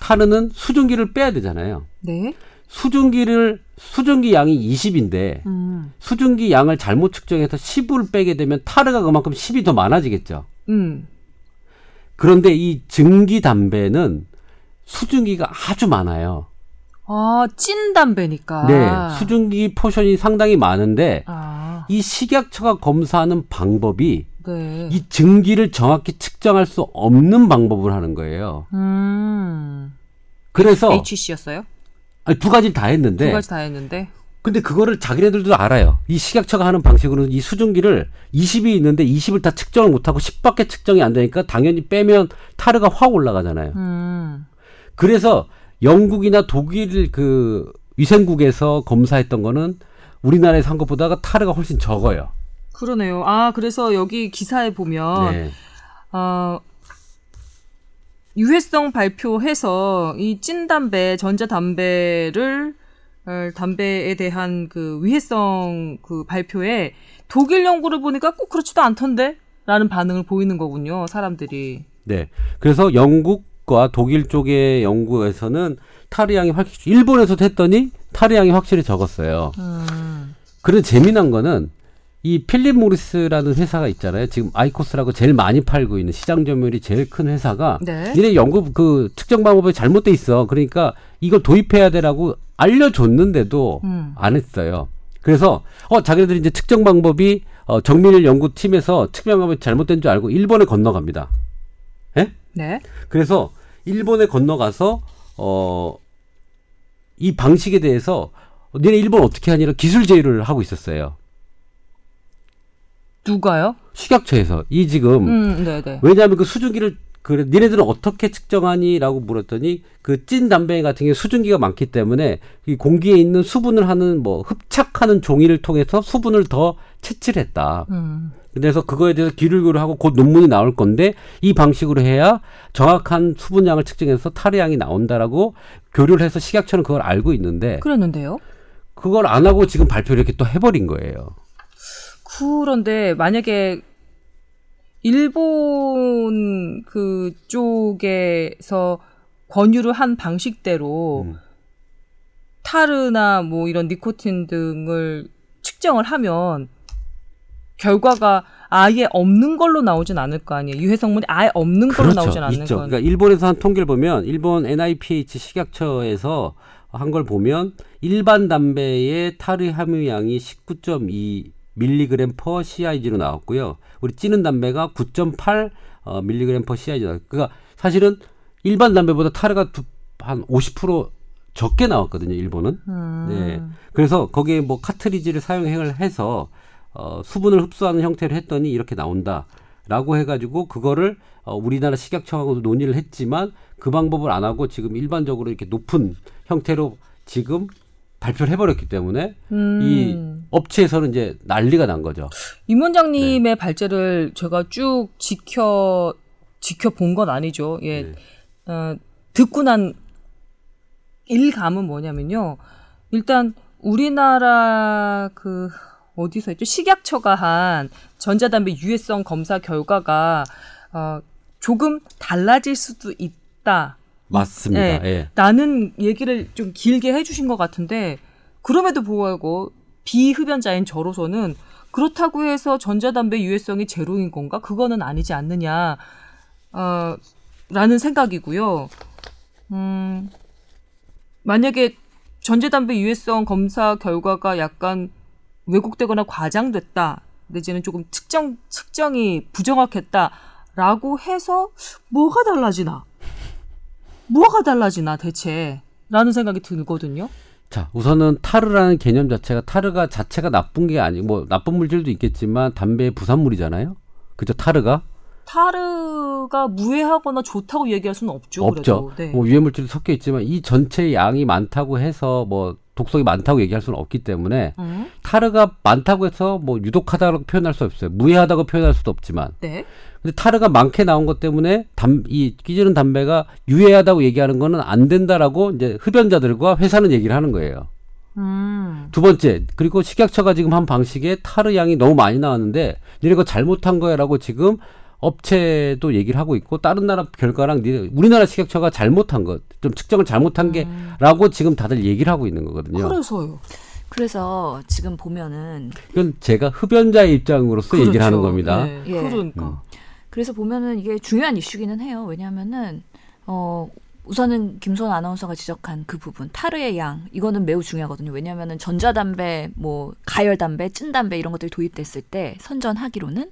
타르는 수증기를 빼야 되잖아요. 네. 수증기를 수증기 양이 20인데 음. 수증기 양을 잘못 측정해서 10을 빼게 되면 타르가 그만큼 10이 더 많아지겠죠. 음. 그런데 이 증기 담배는 수증기가 아주 많아요. 아, 찐 담배니까. 네, 수증기 포션이 상당히 많은데 아, 이 식약처가 검사하는 방법이 네. 이 증기를 정확히 측정할 수 없는 방법을 하는 거예요. 음. 그래서 HC였어요? 아니, 두 가지를 다 했는데 두 가지 다 했는데. 근데 그거를 자기네들도 알아요. 이 식약처가 하는 방식으로는 이 수증기를 20이 있는데 20을 다 측정을 못하고 10밖에 측정이 안 되니까 당연히 빼면 타르가 확 올라가잖아요. 음. 그래서 영국이나 독일 그 위생국에서 검사했던 거는 우리나라에서 한 것보다가 타르가 훨씬 적어요. 그러네요. 아, 그래서 여기 기사에 보면 네. 어, 유해성 발표해서 이 찐담배, 전자담배를 어, 담배에 대한 그 위해성 그 발표에 독일 연구를 보니까 꼭 그렇지도 않던데? 라는 반응을 보이는 거군요, 사람들이. 네. 그래서 영국과 독일 쪽의 연구에서는 타르 양이 확실히 일본에서도 했더니 타르 양이 확실히 적었어요. 음. 그런데 재미난 거는 이 필립 모리스라는 회사가 있잖아요. 지금 아이코스라고 제일 많이 팔고 있는 시장 점유율이 제일 큰 회사가 네. 니네 연구 그 측정 방법이 잘못돼 있어. 그러니까 이걸 도입해야 되라고 알려줬는데도 음. 안 했어요. 그래서 어 자기네들이 이제 측정 방법이 어, 정밀 연구팀에서 측정 방법이 잘못된 줄 알고 일본에 건너갑니다. 예? 네. 그래서 일본에 건너가서 어 이 방식에 대해서 니네 일본 어떻게 하니라 기술 제의를 하고 있었어요. 누가요? 식약처에서 이 지금 음, 네네. 왜냐하면 그 수증기를 그래 니네들은 어떻게 측정하니라고 물었더니 그 찐 담배 같은 경우 수증기가 많기 때문에 이 공기에 있는 수분을 하는 뭐 흡착하는 종이를 통해서 수분을 더 채취를 했다. 음. 그래서 그거에 대해서 귀를 기울하고 곧 논문이 나올 건데 이 방식으로 해야 정확한 수분량을 측정해서 탈의량이 나온다라고 교류를 해서 식약처는 그걸 알고 있는데 그랬는데요. 그걸 안 하고 지금 발표를 이렇게 또 해버린 거예요. 그런데 만약에 일본 그쪽에서 권유를 한 방식대로 음. 타르나 뭐 이런 니코틴 등을 측정을 하면 결과가 아예 없는 걸로 나오진 않을 거 아니에요. 유해 성분이 아예 없는 걸로 나오진 않는 그렇죠. 건. 그러니까 일본에서 한 통계를 보면 일본 NIPH 식약처에서 한 걸 보면 일반 담배의 탈의 함유량이 19.2 밀리그램 퍼 CIG로 나왔고요. 우리 찌는 담배가 9.8 어, 밀리그램 퍼 CIG 나왔. 그러니까 사실은 일반 담배보다 타르가 두, 한 50% 적게 나왔거든요. 일본은. 음. 네. 그래서 거기에 뭐 카트리지를 사용을 해서 어, 수분을 흡수하는 형태를 했더니 이렇게 나온다 라고 해가지고 그거를 어, 우리나라 식약청하고도 논의를 했지만 그 방법을 안 하고 지금 일반적으로 이렇게 높은 형태로 지금 발표를 해버렸기 때문에 음. 이 업체에서는 이제 난리가 난 거죠. 임 원장님의 네. 발제를 제가 쭉 지켜 지켜본 건 아니죠. 예, 네. 어, 듣고 난 일감은 뭐냐면요. 일단 우리나라 그 어디서 했죠? 식약처가 한 전자담배 유해성 검사 결과가 어, 조금 달라질 수도 있다. 맞습니다. 네. 예. 라는 얘기를 좀 길게 해주신 것 같은데 그럼에도 불구하고 비흡연자인 저로서는 그렇다고 해서 전자담배 유해성이 제로인 건가? 그거는 아니지 않느냐, 어, 라는 생각이고요. 음, 만약에 전자담배 유해성 검사 결과가 약간 왜곡되거나 과장됐다, 내지는 조금 측정, 측정이 부정확했다 라고 해서 뭐가 달라지나? 뭐가 달라지나 대체? 라는 생각이 들거든요. 자, 우선은 타르라는 개념 자체가 타르가 자체가 나쁜 게 아니고 뭐 나쁜 물질도 있겠지만 담배의 부산물이잖아요. 그죠? 타르가 타르가 무해하거나 좋다고 얘기할 수는 없죠. 없죠. 네. 뭐 유해 물질도 섞여 있지만 이 전체 양이 많다고 해서 뭐 독성이 많다고 얘기할 수는 없기 때문에 음, 타르가 많다고 해서 뭐 유독하다고 표현할 수 없어요. 무해하다고 표현할 수도 없지만 네. 근데 타르가 많게 나온 것 때문에 담, 이 끼지는 담배가 유해하다고 얘기하는 거는 안 된다라고 이제 흡연자들과 회사는 얘기를 하는 거예요. 음, 두 번째, 그리고 식약처가 지금 한 방식에 타르 양이 너무 많이 나왔는데 니네 거 잘못한 거야라고 지금 업체도 얘기를 하고 있고 다른 나라 결과랑 우리나라 식약처가 잘못한 것, 좀 측정을 잘못한 게라고 지금 다들 얘기를 하고 있는 거거든요. 그래서요. 그래서 지금 보면은 이건 제가 흡연자의 입장으로서 얘기를 하는 그렇죠. 겁니다. 네, 예. 그러니까. 음. 그래서 보면은 이게 중요한 이슈기는 해요. 왜냐하면은 어 우선은 김소연 아나운서가 지적한 그 부분 타르의 양 이거는 매우 중요하거든요. 왜냐하면은 전자담배, 뭐 가열담배, 찐담배 이런 것들이 도입됐을 때 선전하기로는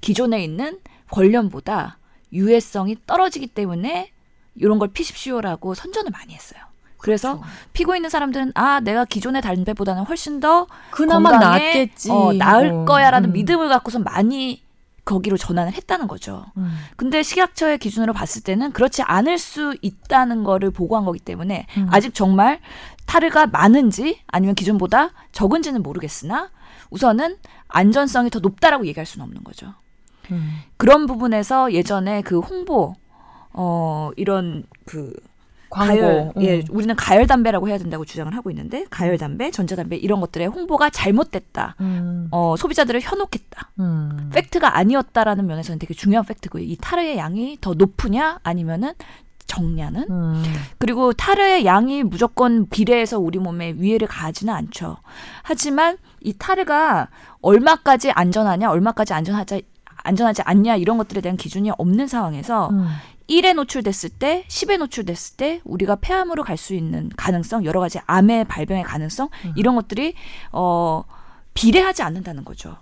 기존에 있는 권련보다 유해성이 떨어지기 때문에 이런 걸 피십시오라고 선전을 많이 했어요. 그래서 그렇죠. 피고 있는 사람들은 아 내가 기존의 담배보다는 훨씬 더 그나마 건강에, 낫겠지. 어, 나을 어, 거야라는 음. 믿음을 갖고서 많이 거기로 전환을 했다는 거죠. 음. 근데 식약처의 기준으로 봤을 때는 그렇지 않을 수 있다는 거를 보고한 거기 때문에 음. 아직 정말 타르가 많은지 아니면 기존보다 적은지는 모르겠으나 우선은 안전성이 더 높다라고 얘기할 수는 없는 거죠. 음. 그런 부분에서 예전에 그 홍보 어 이런 그 광고. 가열, 예, 음. 우리는 가열 담배라고 해야 된다고 주장을 하고 있는데 가열 담배, 전자 담배 이런 것들의 홍보가 잘못됐다. 음. 어, 소비자들을 현혹했다. 음. 팩트가 아니었다라는 면에서는 되게 중요한 팩트고요. 이 타르의 양이 더 높으냐 아니면은 적냐는 음. 그리고 타르의 양이 무조건 비례해서 우리 몸에 위해를 가하지는 않죠. 하지만 이 타르가 얼마까지 안전하냐, 얼마까지 안전하지 안전하지 않냐 이런 것들에 대한 기준이 없는 상황에서 음. 1에 노출됐을 때, 10에 노출됐을 때 우리가 폐암으로 갈 수 있는 가능성, 여러 가지 암의 발병의 가능성 이런 것들이 어 비례하지 않는다는 거죠.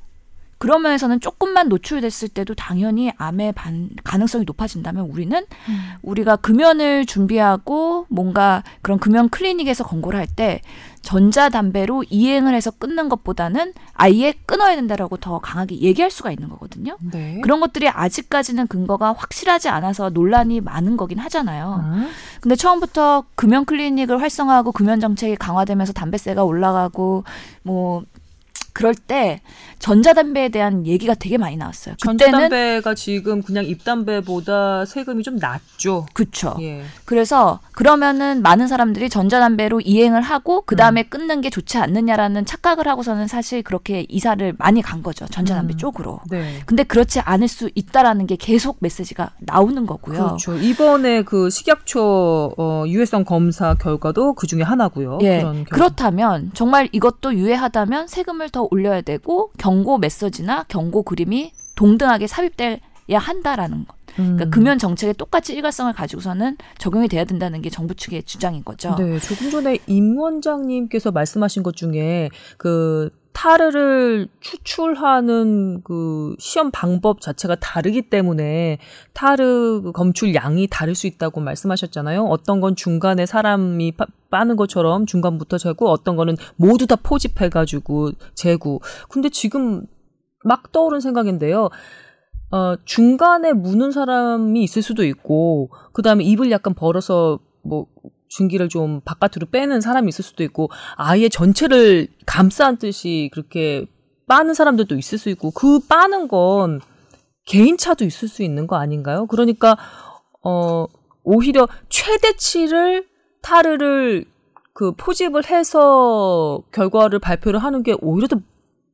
그런 면에서는 조금만 노출됐을 때도 당연히 암의 반, 가능성이 높아진다면 우리는 음. 우리가 금연을 준비하고 뭔가 그런 금연 클리닉에서 권고를 할 때 전자담배로 이행을 해서 끊는 것보다는 아예 끊어야 된다라고 더 강하게 얘기할 수가 있는 거거든요. 네. 그런 것들이 아직까지는 근거가 확실하지 않아서 논란이 많은 거긴 하잖아요. 음. 근데 처음부터 금연 클리닉을 활성화하고 금연 정책이 강화되면서 담배세가 올라가고 뭐 그럴 때 전자담배에 대한 얘기가 되게 많이 나왔어요. 전자담배가 지금 그냥 입담배보다 세금이 좀 낮죠. 그쵸. 예. 그래서 그러면은 많은 사람들이 전자담배로 이행을 하고 그 다음에 끊는 게 좋지 않느냐라는 착각을 하고서는 사실 그렇게 이사를 많이 간 거죠. 전자담배 음. 쪽으로. 네. 근데 그렇지 않을 수 있다라는 게 계속 메시지가 나오는 거고요. 그렇죠. 이번에 그 식약처 어, 유해성 검사 결과도 그 중에 하나고요. 예. 그런 결과. 그렇다면 정말 이것도 유해하다면 세금을 더 올려야 되고 경고 메시지나 경고 그림이 동등하게 삽입돼야 한다라는 것. 그러니까 음. 금연 정책에 똑같이 일관성을 가지고서는 적용이 돼야 된다는 게 정부 측의 주장인 거죠. 네, 조금 전에 임 원장님께서 말씀하신 것 중에 그 타르를 추출하는 그 시험 방법 자체가 다르기 때문에 타르 그 검출 양이 다를 수 있다고 말씀하셨잖아요. 어떤 건 중간에 사람이 빠, 빠는 것처럼 중간부터 재고 어떤 거는 모두 다 포집해가지고 재고. 근데 지금 막 떠오른 생각인데요. 어, 중간에 무는 사람이 있을 수도 있고, 그 다음에 입을 약간 벌어서 뭐, 중기를 좀 바깥으로 빼는 사람이 있을 수도 있고, 아예 전체를 감싼 듯이 그렇게 빠는 사람들도 있을 수 있고, 그 빠는 건 개인차도 있을 수 있는 거 아닌가요? 그러니까, 어, 오히려 최대치를 타르를 그 포집을 해서 결과를 발표를 하는 게 오히려 더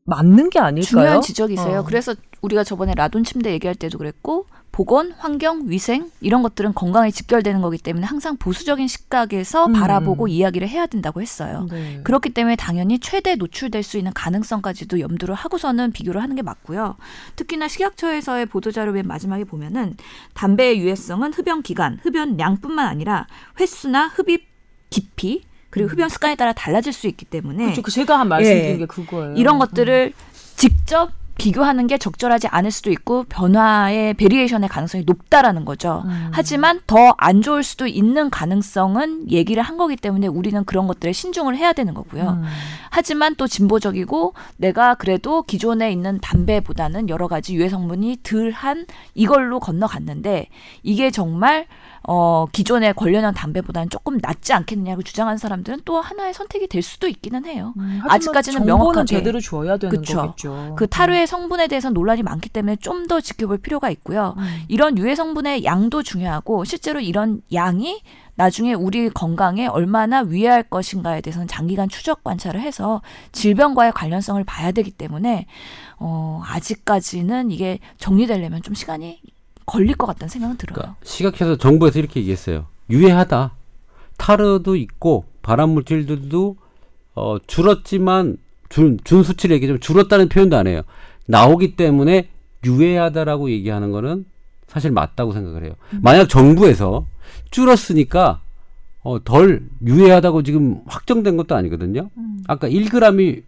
맞는 게 아닐까요? 중요한 지적이세요. 어. 그래서 우리가 저번에 라돈 침대 얘기할 때도 그랬고 보건, 환경, 위생 이런 것들은 건강에 직결되는 거기 때문에 항상 보수적인 시각에서 음. 바라보고 이야기를 해야 된다고 했어요. 네. 그렇기 때문에 당연히 최대 노출될 수 있는 가능성까지도 염두를 하고서는 비교를 하는 게 맞고요. 특히나 식약처에서의 보도자료 맨 마지막에 보면은 담배의 유해성은 흡연 기간, 흡연 량뿐만 아니라 횟수나 흡입 깊이 그리고 흡연 습관에 따라 달라질 수 있기 때문에 그렇죠. 그 제가 한 말씀드린 예. 게 그거예요. 이런 것들을 직접 비교하는 게 적절하지 않을 수도 있고 변화의 variation의 가능성이 높다라는 거죠. 음. 하지만 더 안 좋을 수도 있는 가능성은 얘기를 한 거기 때문에 우리는 그런 것들에 신중을 해야 되는 거고요. 음. 하지만 또 진보적이고 내가 그래도 기존에 있는 담배보다는 여러 가지 유해 성분이 덜한 이걸로 건너갔는데 이게 정말 어 기존의 관련형 담배보다는 조금 낫지 않겠느냐고 주장하는 사람들은 또 하나의 선택이 될 수도 있기는 해요. 음, 아직까지는 명확하게 제대로 줘야 되는 그쵸. 거겠죠. 그 타르의 성분에 대해서 논란이 많기 때문에 좀 더 지켜볼 필요가 있고요. 음. 이런 유해 성분의 양도 중요하고 실제로 이런 양이 나중에 우리 건강에 얼마나 위해할 것인가에 대해서는 장기간 추적 관찰을 해서 질병과의 관련성을 봐야 되기 때문에 어 아직까지는 이게 정리되려면 좀 시간이 걸릴 것 같다는 생각은 들어요. 그러니까 시각해서 정부에서 이렇게 얘기했어요. 유해하다. 타르도 있고 발암 물질들도 어, 줄었지만 준, 준 수치를 얘기하면 줄었다는 표현도 안 해요. 나오기 때문에 유해하다라고 얘기하는 거는 사실 맞다고 생각을 해요. 만약 정부에서 줄었으니까 어, 덜 유해하다고 지금 확정된 것도 아니거든요. 아까 1g이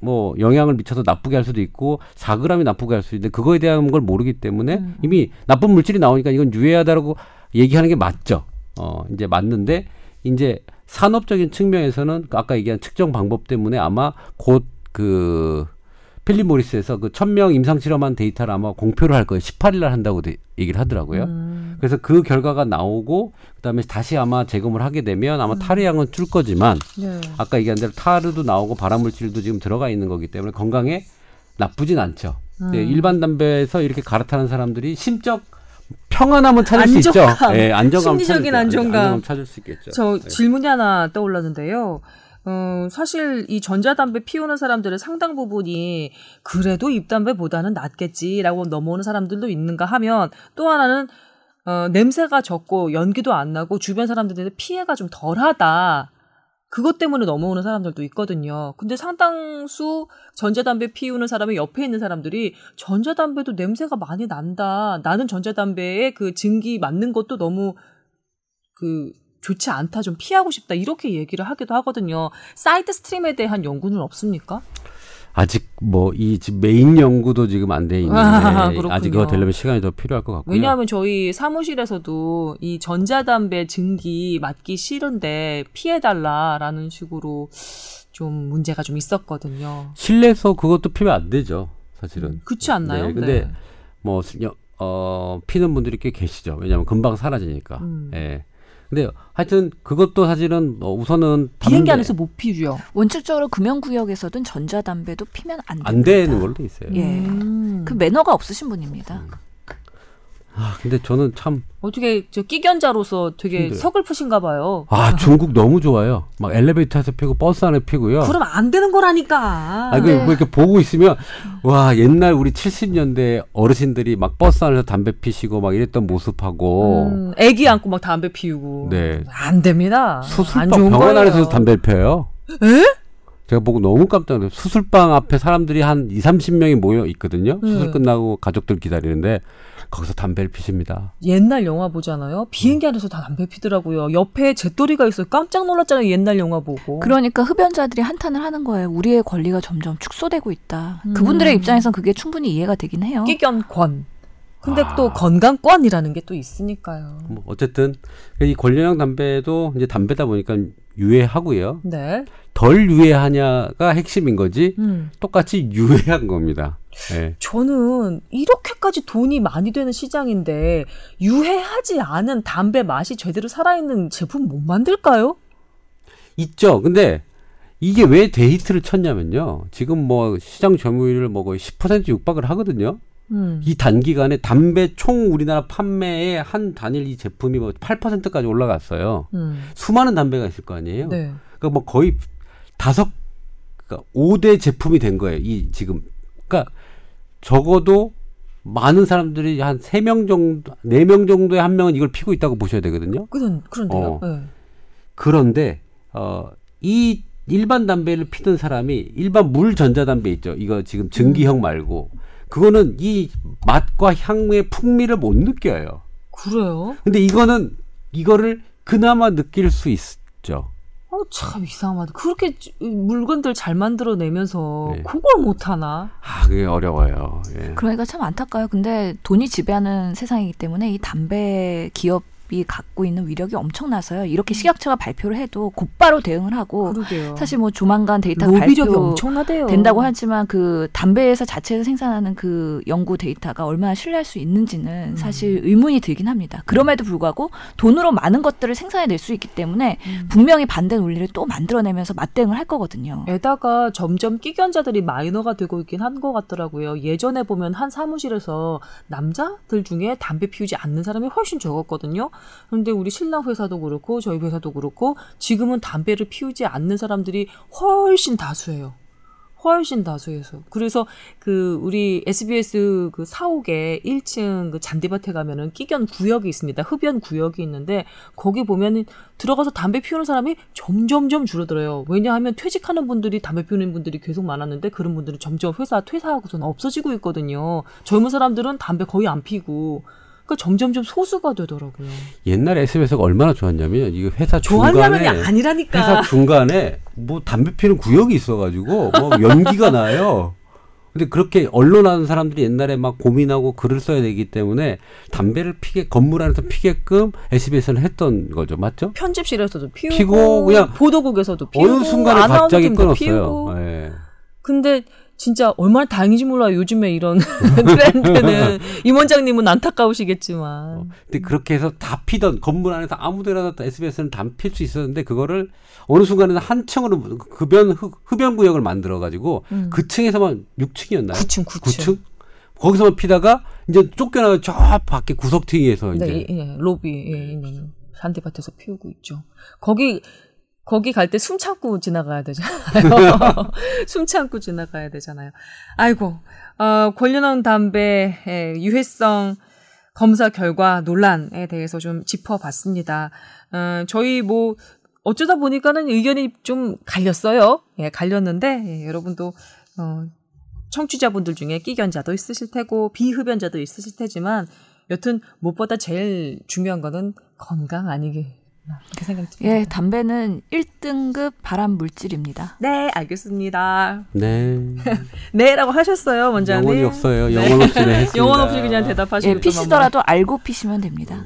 뭐 영향을 미쳐서 나쁘게 할 수도 있고 4g이 나쁘게 할 수도 있는데 그거에 대한 걸 모르기 때문에 이미 나쁜 물질이 나오니까 이건 유해하다라고 얘기하는 게 맞죠. 어, 이제 맞는데 이제 산업적인 측면에서는 아까 얘기한 측정 방법 때문에 아마 곧그 필립 모리스에서 그 1000명 임상 실험한 데이터를 아마 공표를 할 거예요. 18일 날 한다고 데- 얘기를 하더라고요. 음. 그래서 그 결과가 나오고 그다음에 다시 아마 재검을 하게 되면 아마 타르 양은 줄 거지만 네. 아까 얘기한 대로 타르도 나오고 발암물질도 지금 들어가 있는 거기 때문에 건강에 나쁘진 않죠. 음. 네, 일반 담배에서 이렇게 갈아타는 사람들이 심적 평안함은 찾을 수 안정감. 있죠. 예, 안정감 심리적인 안정감. 안정감 찾을 수 있겠죠. 저 네. 질문이 하나 떠올랐는데요. 어, 사실 이 전자담배 피우는 사람들의 상당 부분이 그래도 입담배보다는 낫겠지라고 넘어오는 사람들도 있는가 하면 또 하나는 어, 냄새가 적고 연기도 안 나고 주변 사람들한테 피해가 좀 덜하다. 그것 때문에 넘어오는 사람들도 있거든요. 근데 상당수 전자담배 피우는 사람의 옆에 있는 사람들이 전자담배도 냄새가 많이 난다. 나는 전자담배에 그 증기 맞는 것도 너무 그 좋지 않다. 좀 피하고 싶다. 이렇게 얘기를 하기도 하거든요. side stream에 대한 연구는 없습니까? 아직 뭐 이 메인 연구도 지금 안 돼 있는데 아. 아직 그거 되려면 시간이 더 필요할 것 같고요. 왜냐하면 저희 사무실에서도 이 전자담배 증기 맞기 싫은데 피해 달라라는 식으로 좀 문제가 좀 있었거든요. 실내에서 그것도 피면 안 되죠, 사실은. 그렇지 않나요? 네, 근데 뭐 여- 어, 피는 분들이 꽤 계시죠. 왜냐하면 금방 사라지니까. 음. 예. 근데 하여튼 그것도 사실은 어, 우선은 비행기 담배 안에서 못 피죠. 원칙적으로 금연구역에서든 전자담배도 피면 안. 안 되는 걸로 돼 있어요. 예. 음. 그 매너가 없으신 분입니다. 아, 근데 저는 참 어떻게 저 끼견자로서 되게 힘들어요. 서글프신가 봐요. 아, 중국 너무 좋아요. 막 엘리베이터에서 피고 버스 안에 피고요. 그럼 안 되는 거라니까. 아, 그, 뭐 이렇게 보고 있으면, 와, 옛날 우리 70년대 어르신들이 막 버스 안에서 담배 피시고 막 이랬던 모습하고, 음, 애기 안고 막 담배 피우고. 네. 안 됩니다. 안 수술방 좋은 병원 거예요. 안에서 담배를 펴요. 에? 제가 보고 너무 깜짝 놀랐어요. 수술방 앞에 사람들이 한 2, 30명이 모여 있거든요. 수술 네. 끝나고 가족들 기다리는데, 거기서 담배를 피십니다. 옛날 영화 보잖아요. 비행기 안에서 다 담배 피더라고요. 옆에 잿더리가 있어요. 깜짝 놀랐잖아요. 옛날 영화 보고. 그러니까 흡연자들이 한탄을 하는 거예요. 우리의 권리가 점점 축소되고 있다. 음. 그분들의 입장에선 그게 충분히 이해가 되긴 해요. 끼견권. 근데 아. 또 건강권이라는 게 또 있으니까요. 뭐 어쨌든, 이 권련형 담배도 이제 담배다 보니까 유해하고요. 네. 덜 유해하냐가 핵심인 거지, 음. 똑같이 유해한 겁니다. 예. 저는 이렇게까지 돈이 많이 되는 시장인데 유해하지 않은 담배 맛이 제대로 살아있는 제품 못 만들까요? 있죠. 근데 이게 왜 데이트를 쳤냐면요. 지금 뭐 시장 점유율을 뭐 거의 10% 육박을 하거든요. 음. 이 단기간에 담배 총 우리나라 판매의 한 단일 이 제품이 뭐 8%까지 올라갔어요. 음. 수많은 담배가 있을 거 아니에요. 네. 그러니까 뭐 거의 다섯, 그러니까 5대 제품이 된 거예요. 이 지금. 그러니까 적어도 많은 사람들이 한 세 명 정도, 네 명 정도의 한 명은 이걸 피고 있다고 보셔야 되거든요. 그런 그런데요. 어. 네. 그런데 어, 이 일반 담배를 피던 사람이 일반 물 전자담배 있죠. 이거 지금 증기형 말고 그거는 이 맛과 향의 풍미를 못 느껴요. 그래요? 근데 이거는 이거를 그나마 느낄 수 있죠. 어, 참 이상하다. 그렇게 지- 물건들 잘 만들어내면서 네. 그걸 못하나? 아, 그게 어려워요. 예. 그러니까 참 안타까워요. 근데 돈이 지배하는 세상이기 때문에 이 담배 기업 이 갖고 있는 위력이 엄청나서요. 이렇게 식약처가 발표를 해도 곧바로 대응을 하고 그러게요. 사실 뭐 조만간 데이터가 로비력이 발표 엄청나대요. 된다고 하지만 그 담배 회사 자체에서 생산하는 그 연구 데이터가 얼마나 신뢰할 수 있는지는 사실 의문이 들긴 합니다. 그럼에도 불구하고 돈으로 많은 것들을 생산해낼 수 있기 때문에 분명히 반대 논리를 또 만들어내면서 맞대응을 할 거거든요. 에다가 점점 끼견자들이 마이너가 되고 있긴 한 것 같더라고요. 예전에 보면 한 사무실에서 남자들 중에 담배 피우지 않는 사람이 훨씬 적었거든요. 그런데 우리 신랑 회사도 그렇고 저희 회사도 그렇고 지금은 담배를 피우지 않는 사람들이 훨씬 다수예요. 훨씬 다수에서. 그래서 그 우리 SBS 그 사옥에 1층 그 잔디밭에 가면은 끼견 구역이 있습니다. 흡연 구역이 있는데 거기 보면은 들어가서 담배 피우는 사람이 점점점 줄어들어요. 왜냐하면 퇴직하는 분들이 담배 피우는 분들이 계속 많았는데 그런 분들은 점점 회사 퇴사하고서는 없어지고 있거든요. 젊은 사람들은 담배 거의 안 피고 그러니까 점점점 소수가 되더라고요. 옛날에 SBS가 얼마나 좋았냐면 이거 회사 중간에 아니라니까. 회사 중간에 뭐 담배 피는 구역이 있어가지고 뭐 연기가 나요. 근데 그렇게 언론하는 사람들이 옛날에 막 고민하고 글을 써야 되기 때문에 담배를 피게 건물 안에서 피게끔 SBS는 했던 거죠, 맞죠? 편집실에서도 피우고, 피고 그냥 보도국에서도 피우고 어느 순간에 갑자기 끊었어요. 예. 근데 진짜 얼마나 다행인지 몰라요. 요즘에 이런 트렌드는 임원장님은 안타까우시겠지만 근데 그렇게 해서 다 피던 건물 안에서 아무데나 SBS는 다 필 수 있었는데 그거를 어느 순간에는 한 층으로 흡연 흡- 흡연 구역을 만들어 가지고 그 층에서만 6층이었나요? 9층 9층. 거기서만 피다가 이제 쫓겨나서 저 밖에 구석탱이에서 이제 네, 예, 로비에 있는 잔디밭에서 피우고 있죠. 거기 거기 갈 때 숨 참고 지나가야 되잖아요. 숨 참고 지나가야 되잖아요. 아이고, 어, 권련형 담배의 유해성 검사 결과 논란에 대해서 좀 짚어봤습니다. 어, 저희 뭐 어쩌다 보니까는 의견이 좀 갈렸어요. 예, 갈렸는데 예, 여러분도 어, 청취자분들 중에 끼견자도 있으실 테고 비흡연자도 있으실 테지만 여튼 무엇보다 제일 중요한 거는 건강 아니겠 이렇게 생각이 듭니다. 예, 담배는 1등급 발암 물질입니다. 네, 알겠습니다. 네. 네라고 하셨어요, 원장님. 영혼이 없어요. 영혼 없이 네. 영혼 없이 그냥 대답하시고 예, 피시더라도 알고 피시면 됩니다.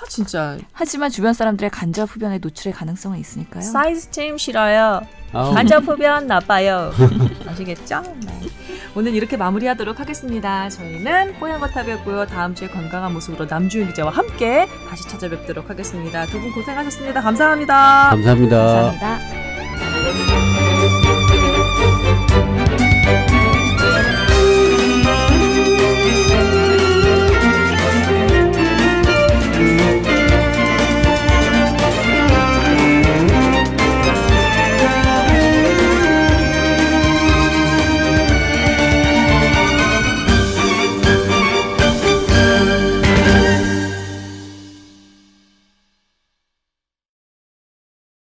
아 진짜 하지만 주변 사람들의 간접 흡연에 노출의 가능성은 있으니까요. 사이즈 찜 싫어요. 아우, 간접 흡연 나빠요. 아시겠죠? 네. 오늘 이렇게 마무리하도록 하겠습니다. 저희는 뽀얀거탑이었고요. 다음 주에 건강한 모습으로 남주윤 기자와 함께 다시 찾아뵙도록 하겠습니다. 두 분 고생하셨습니다. 감사합니다. 감사합니다. 감사합니다.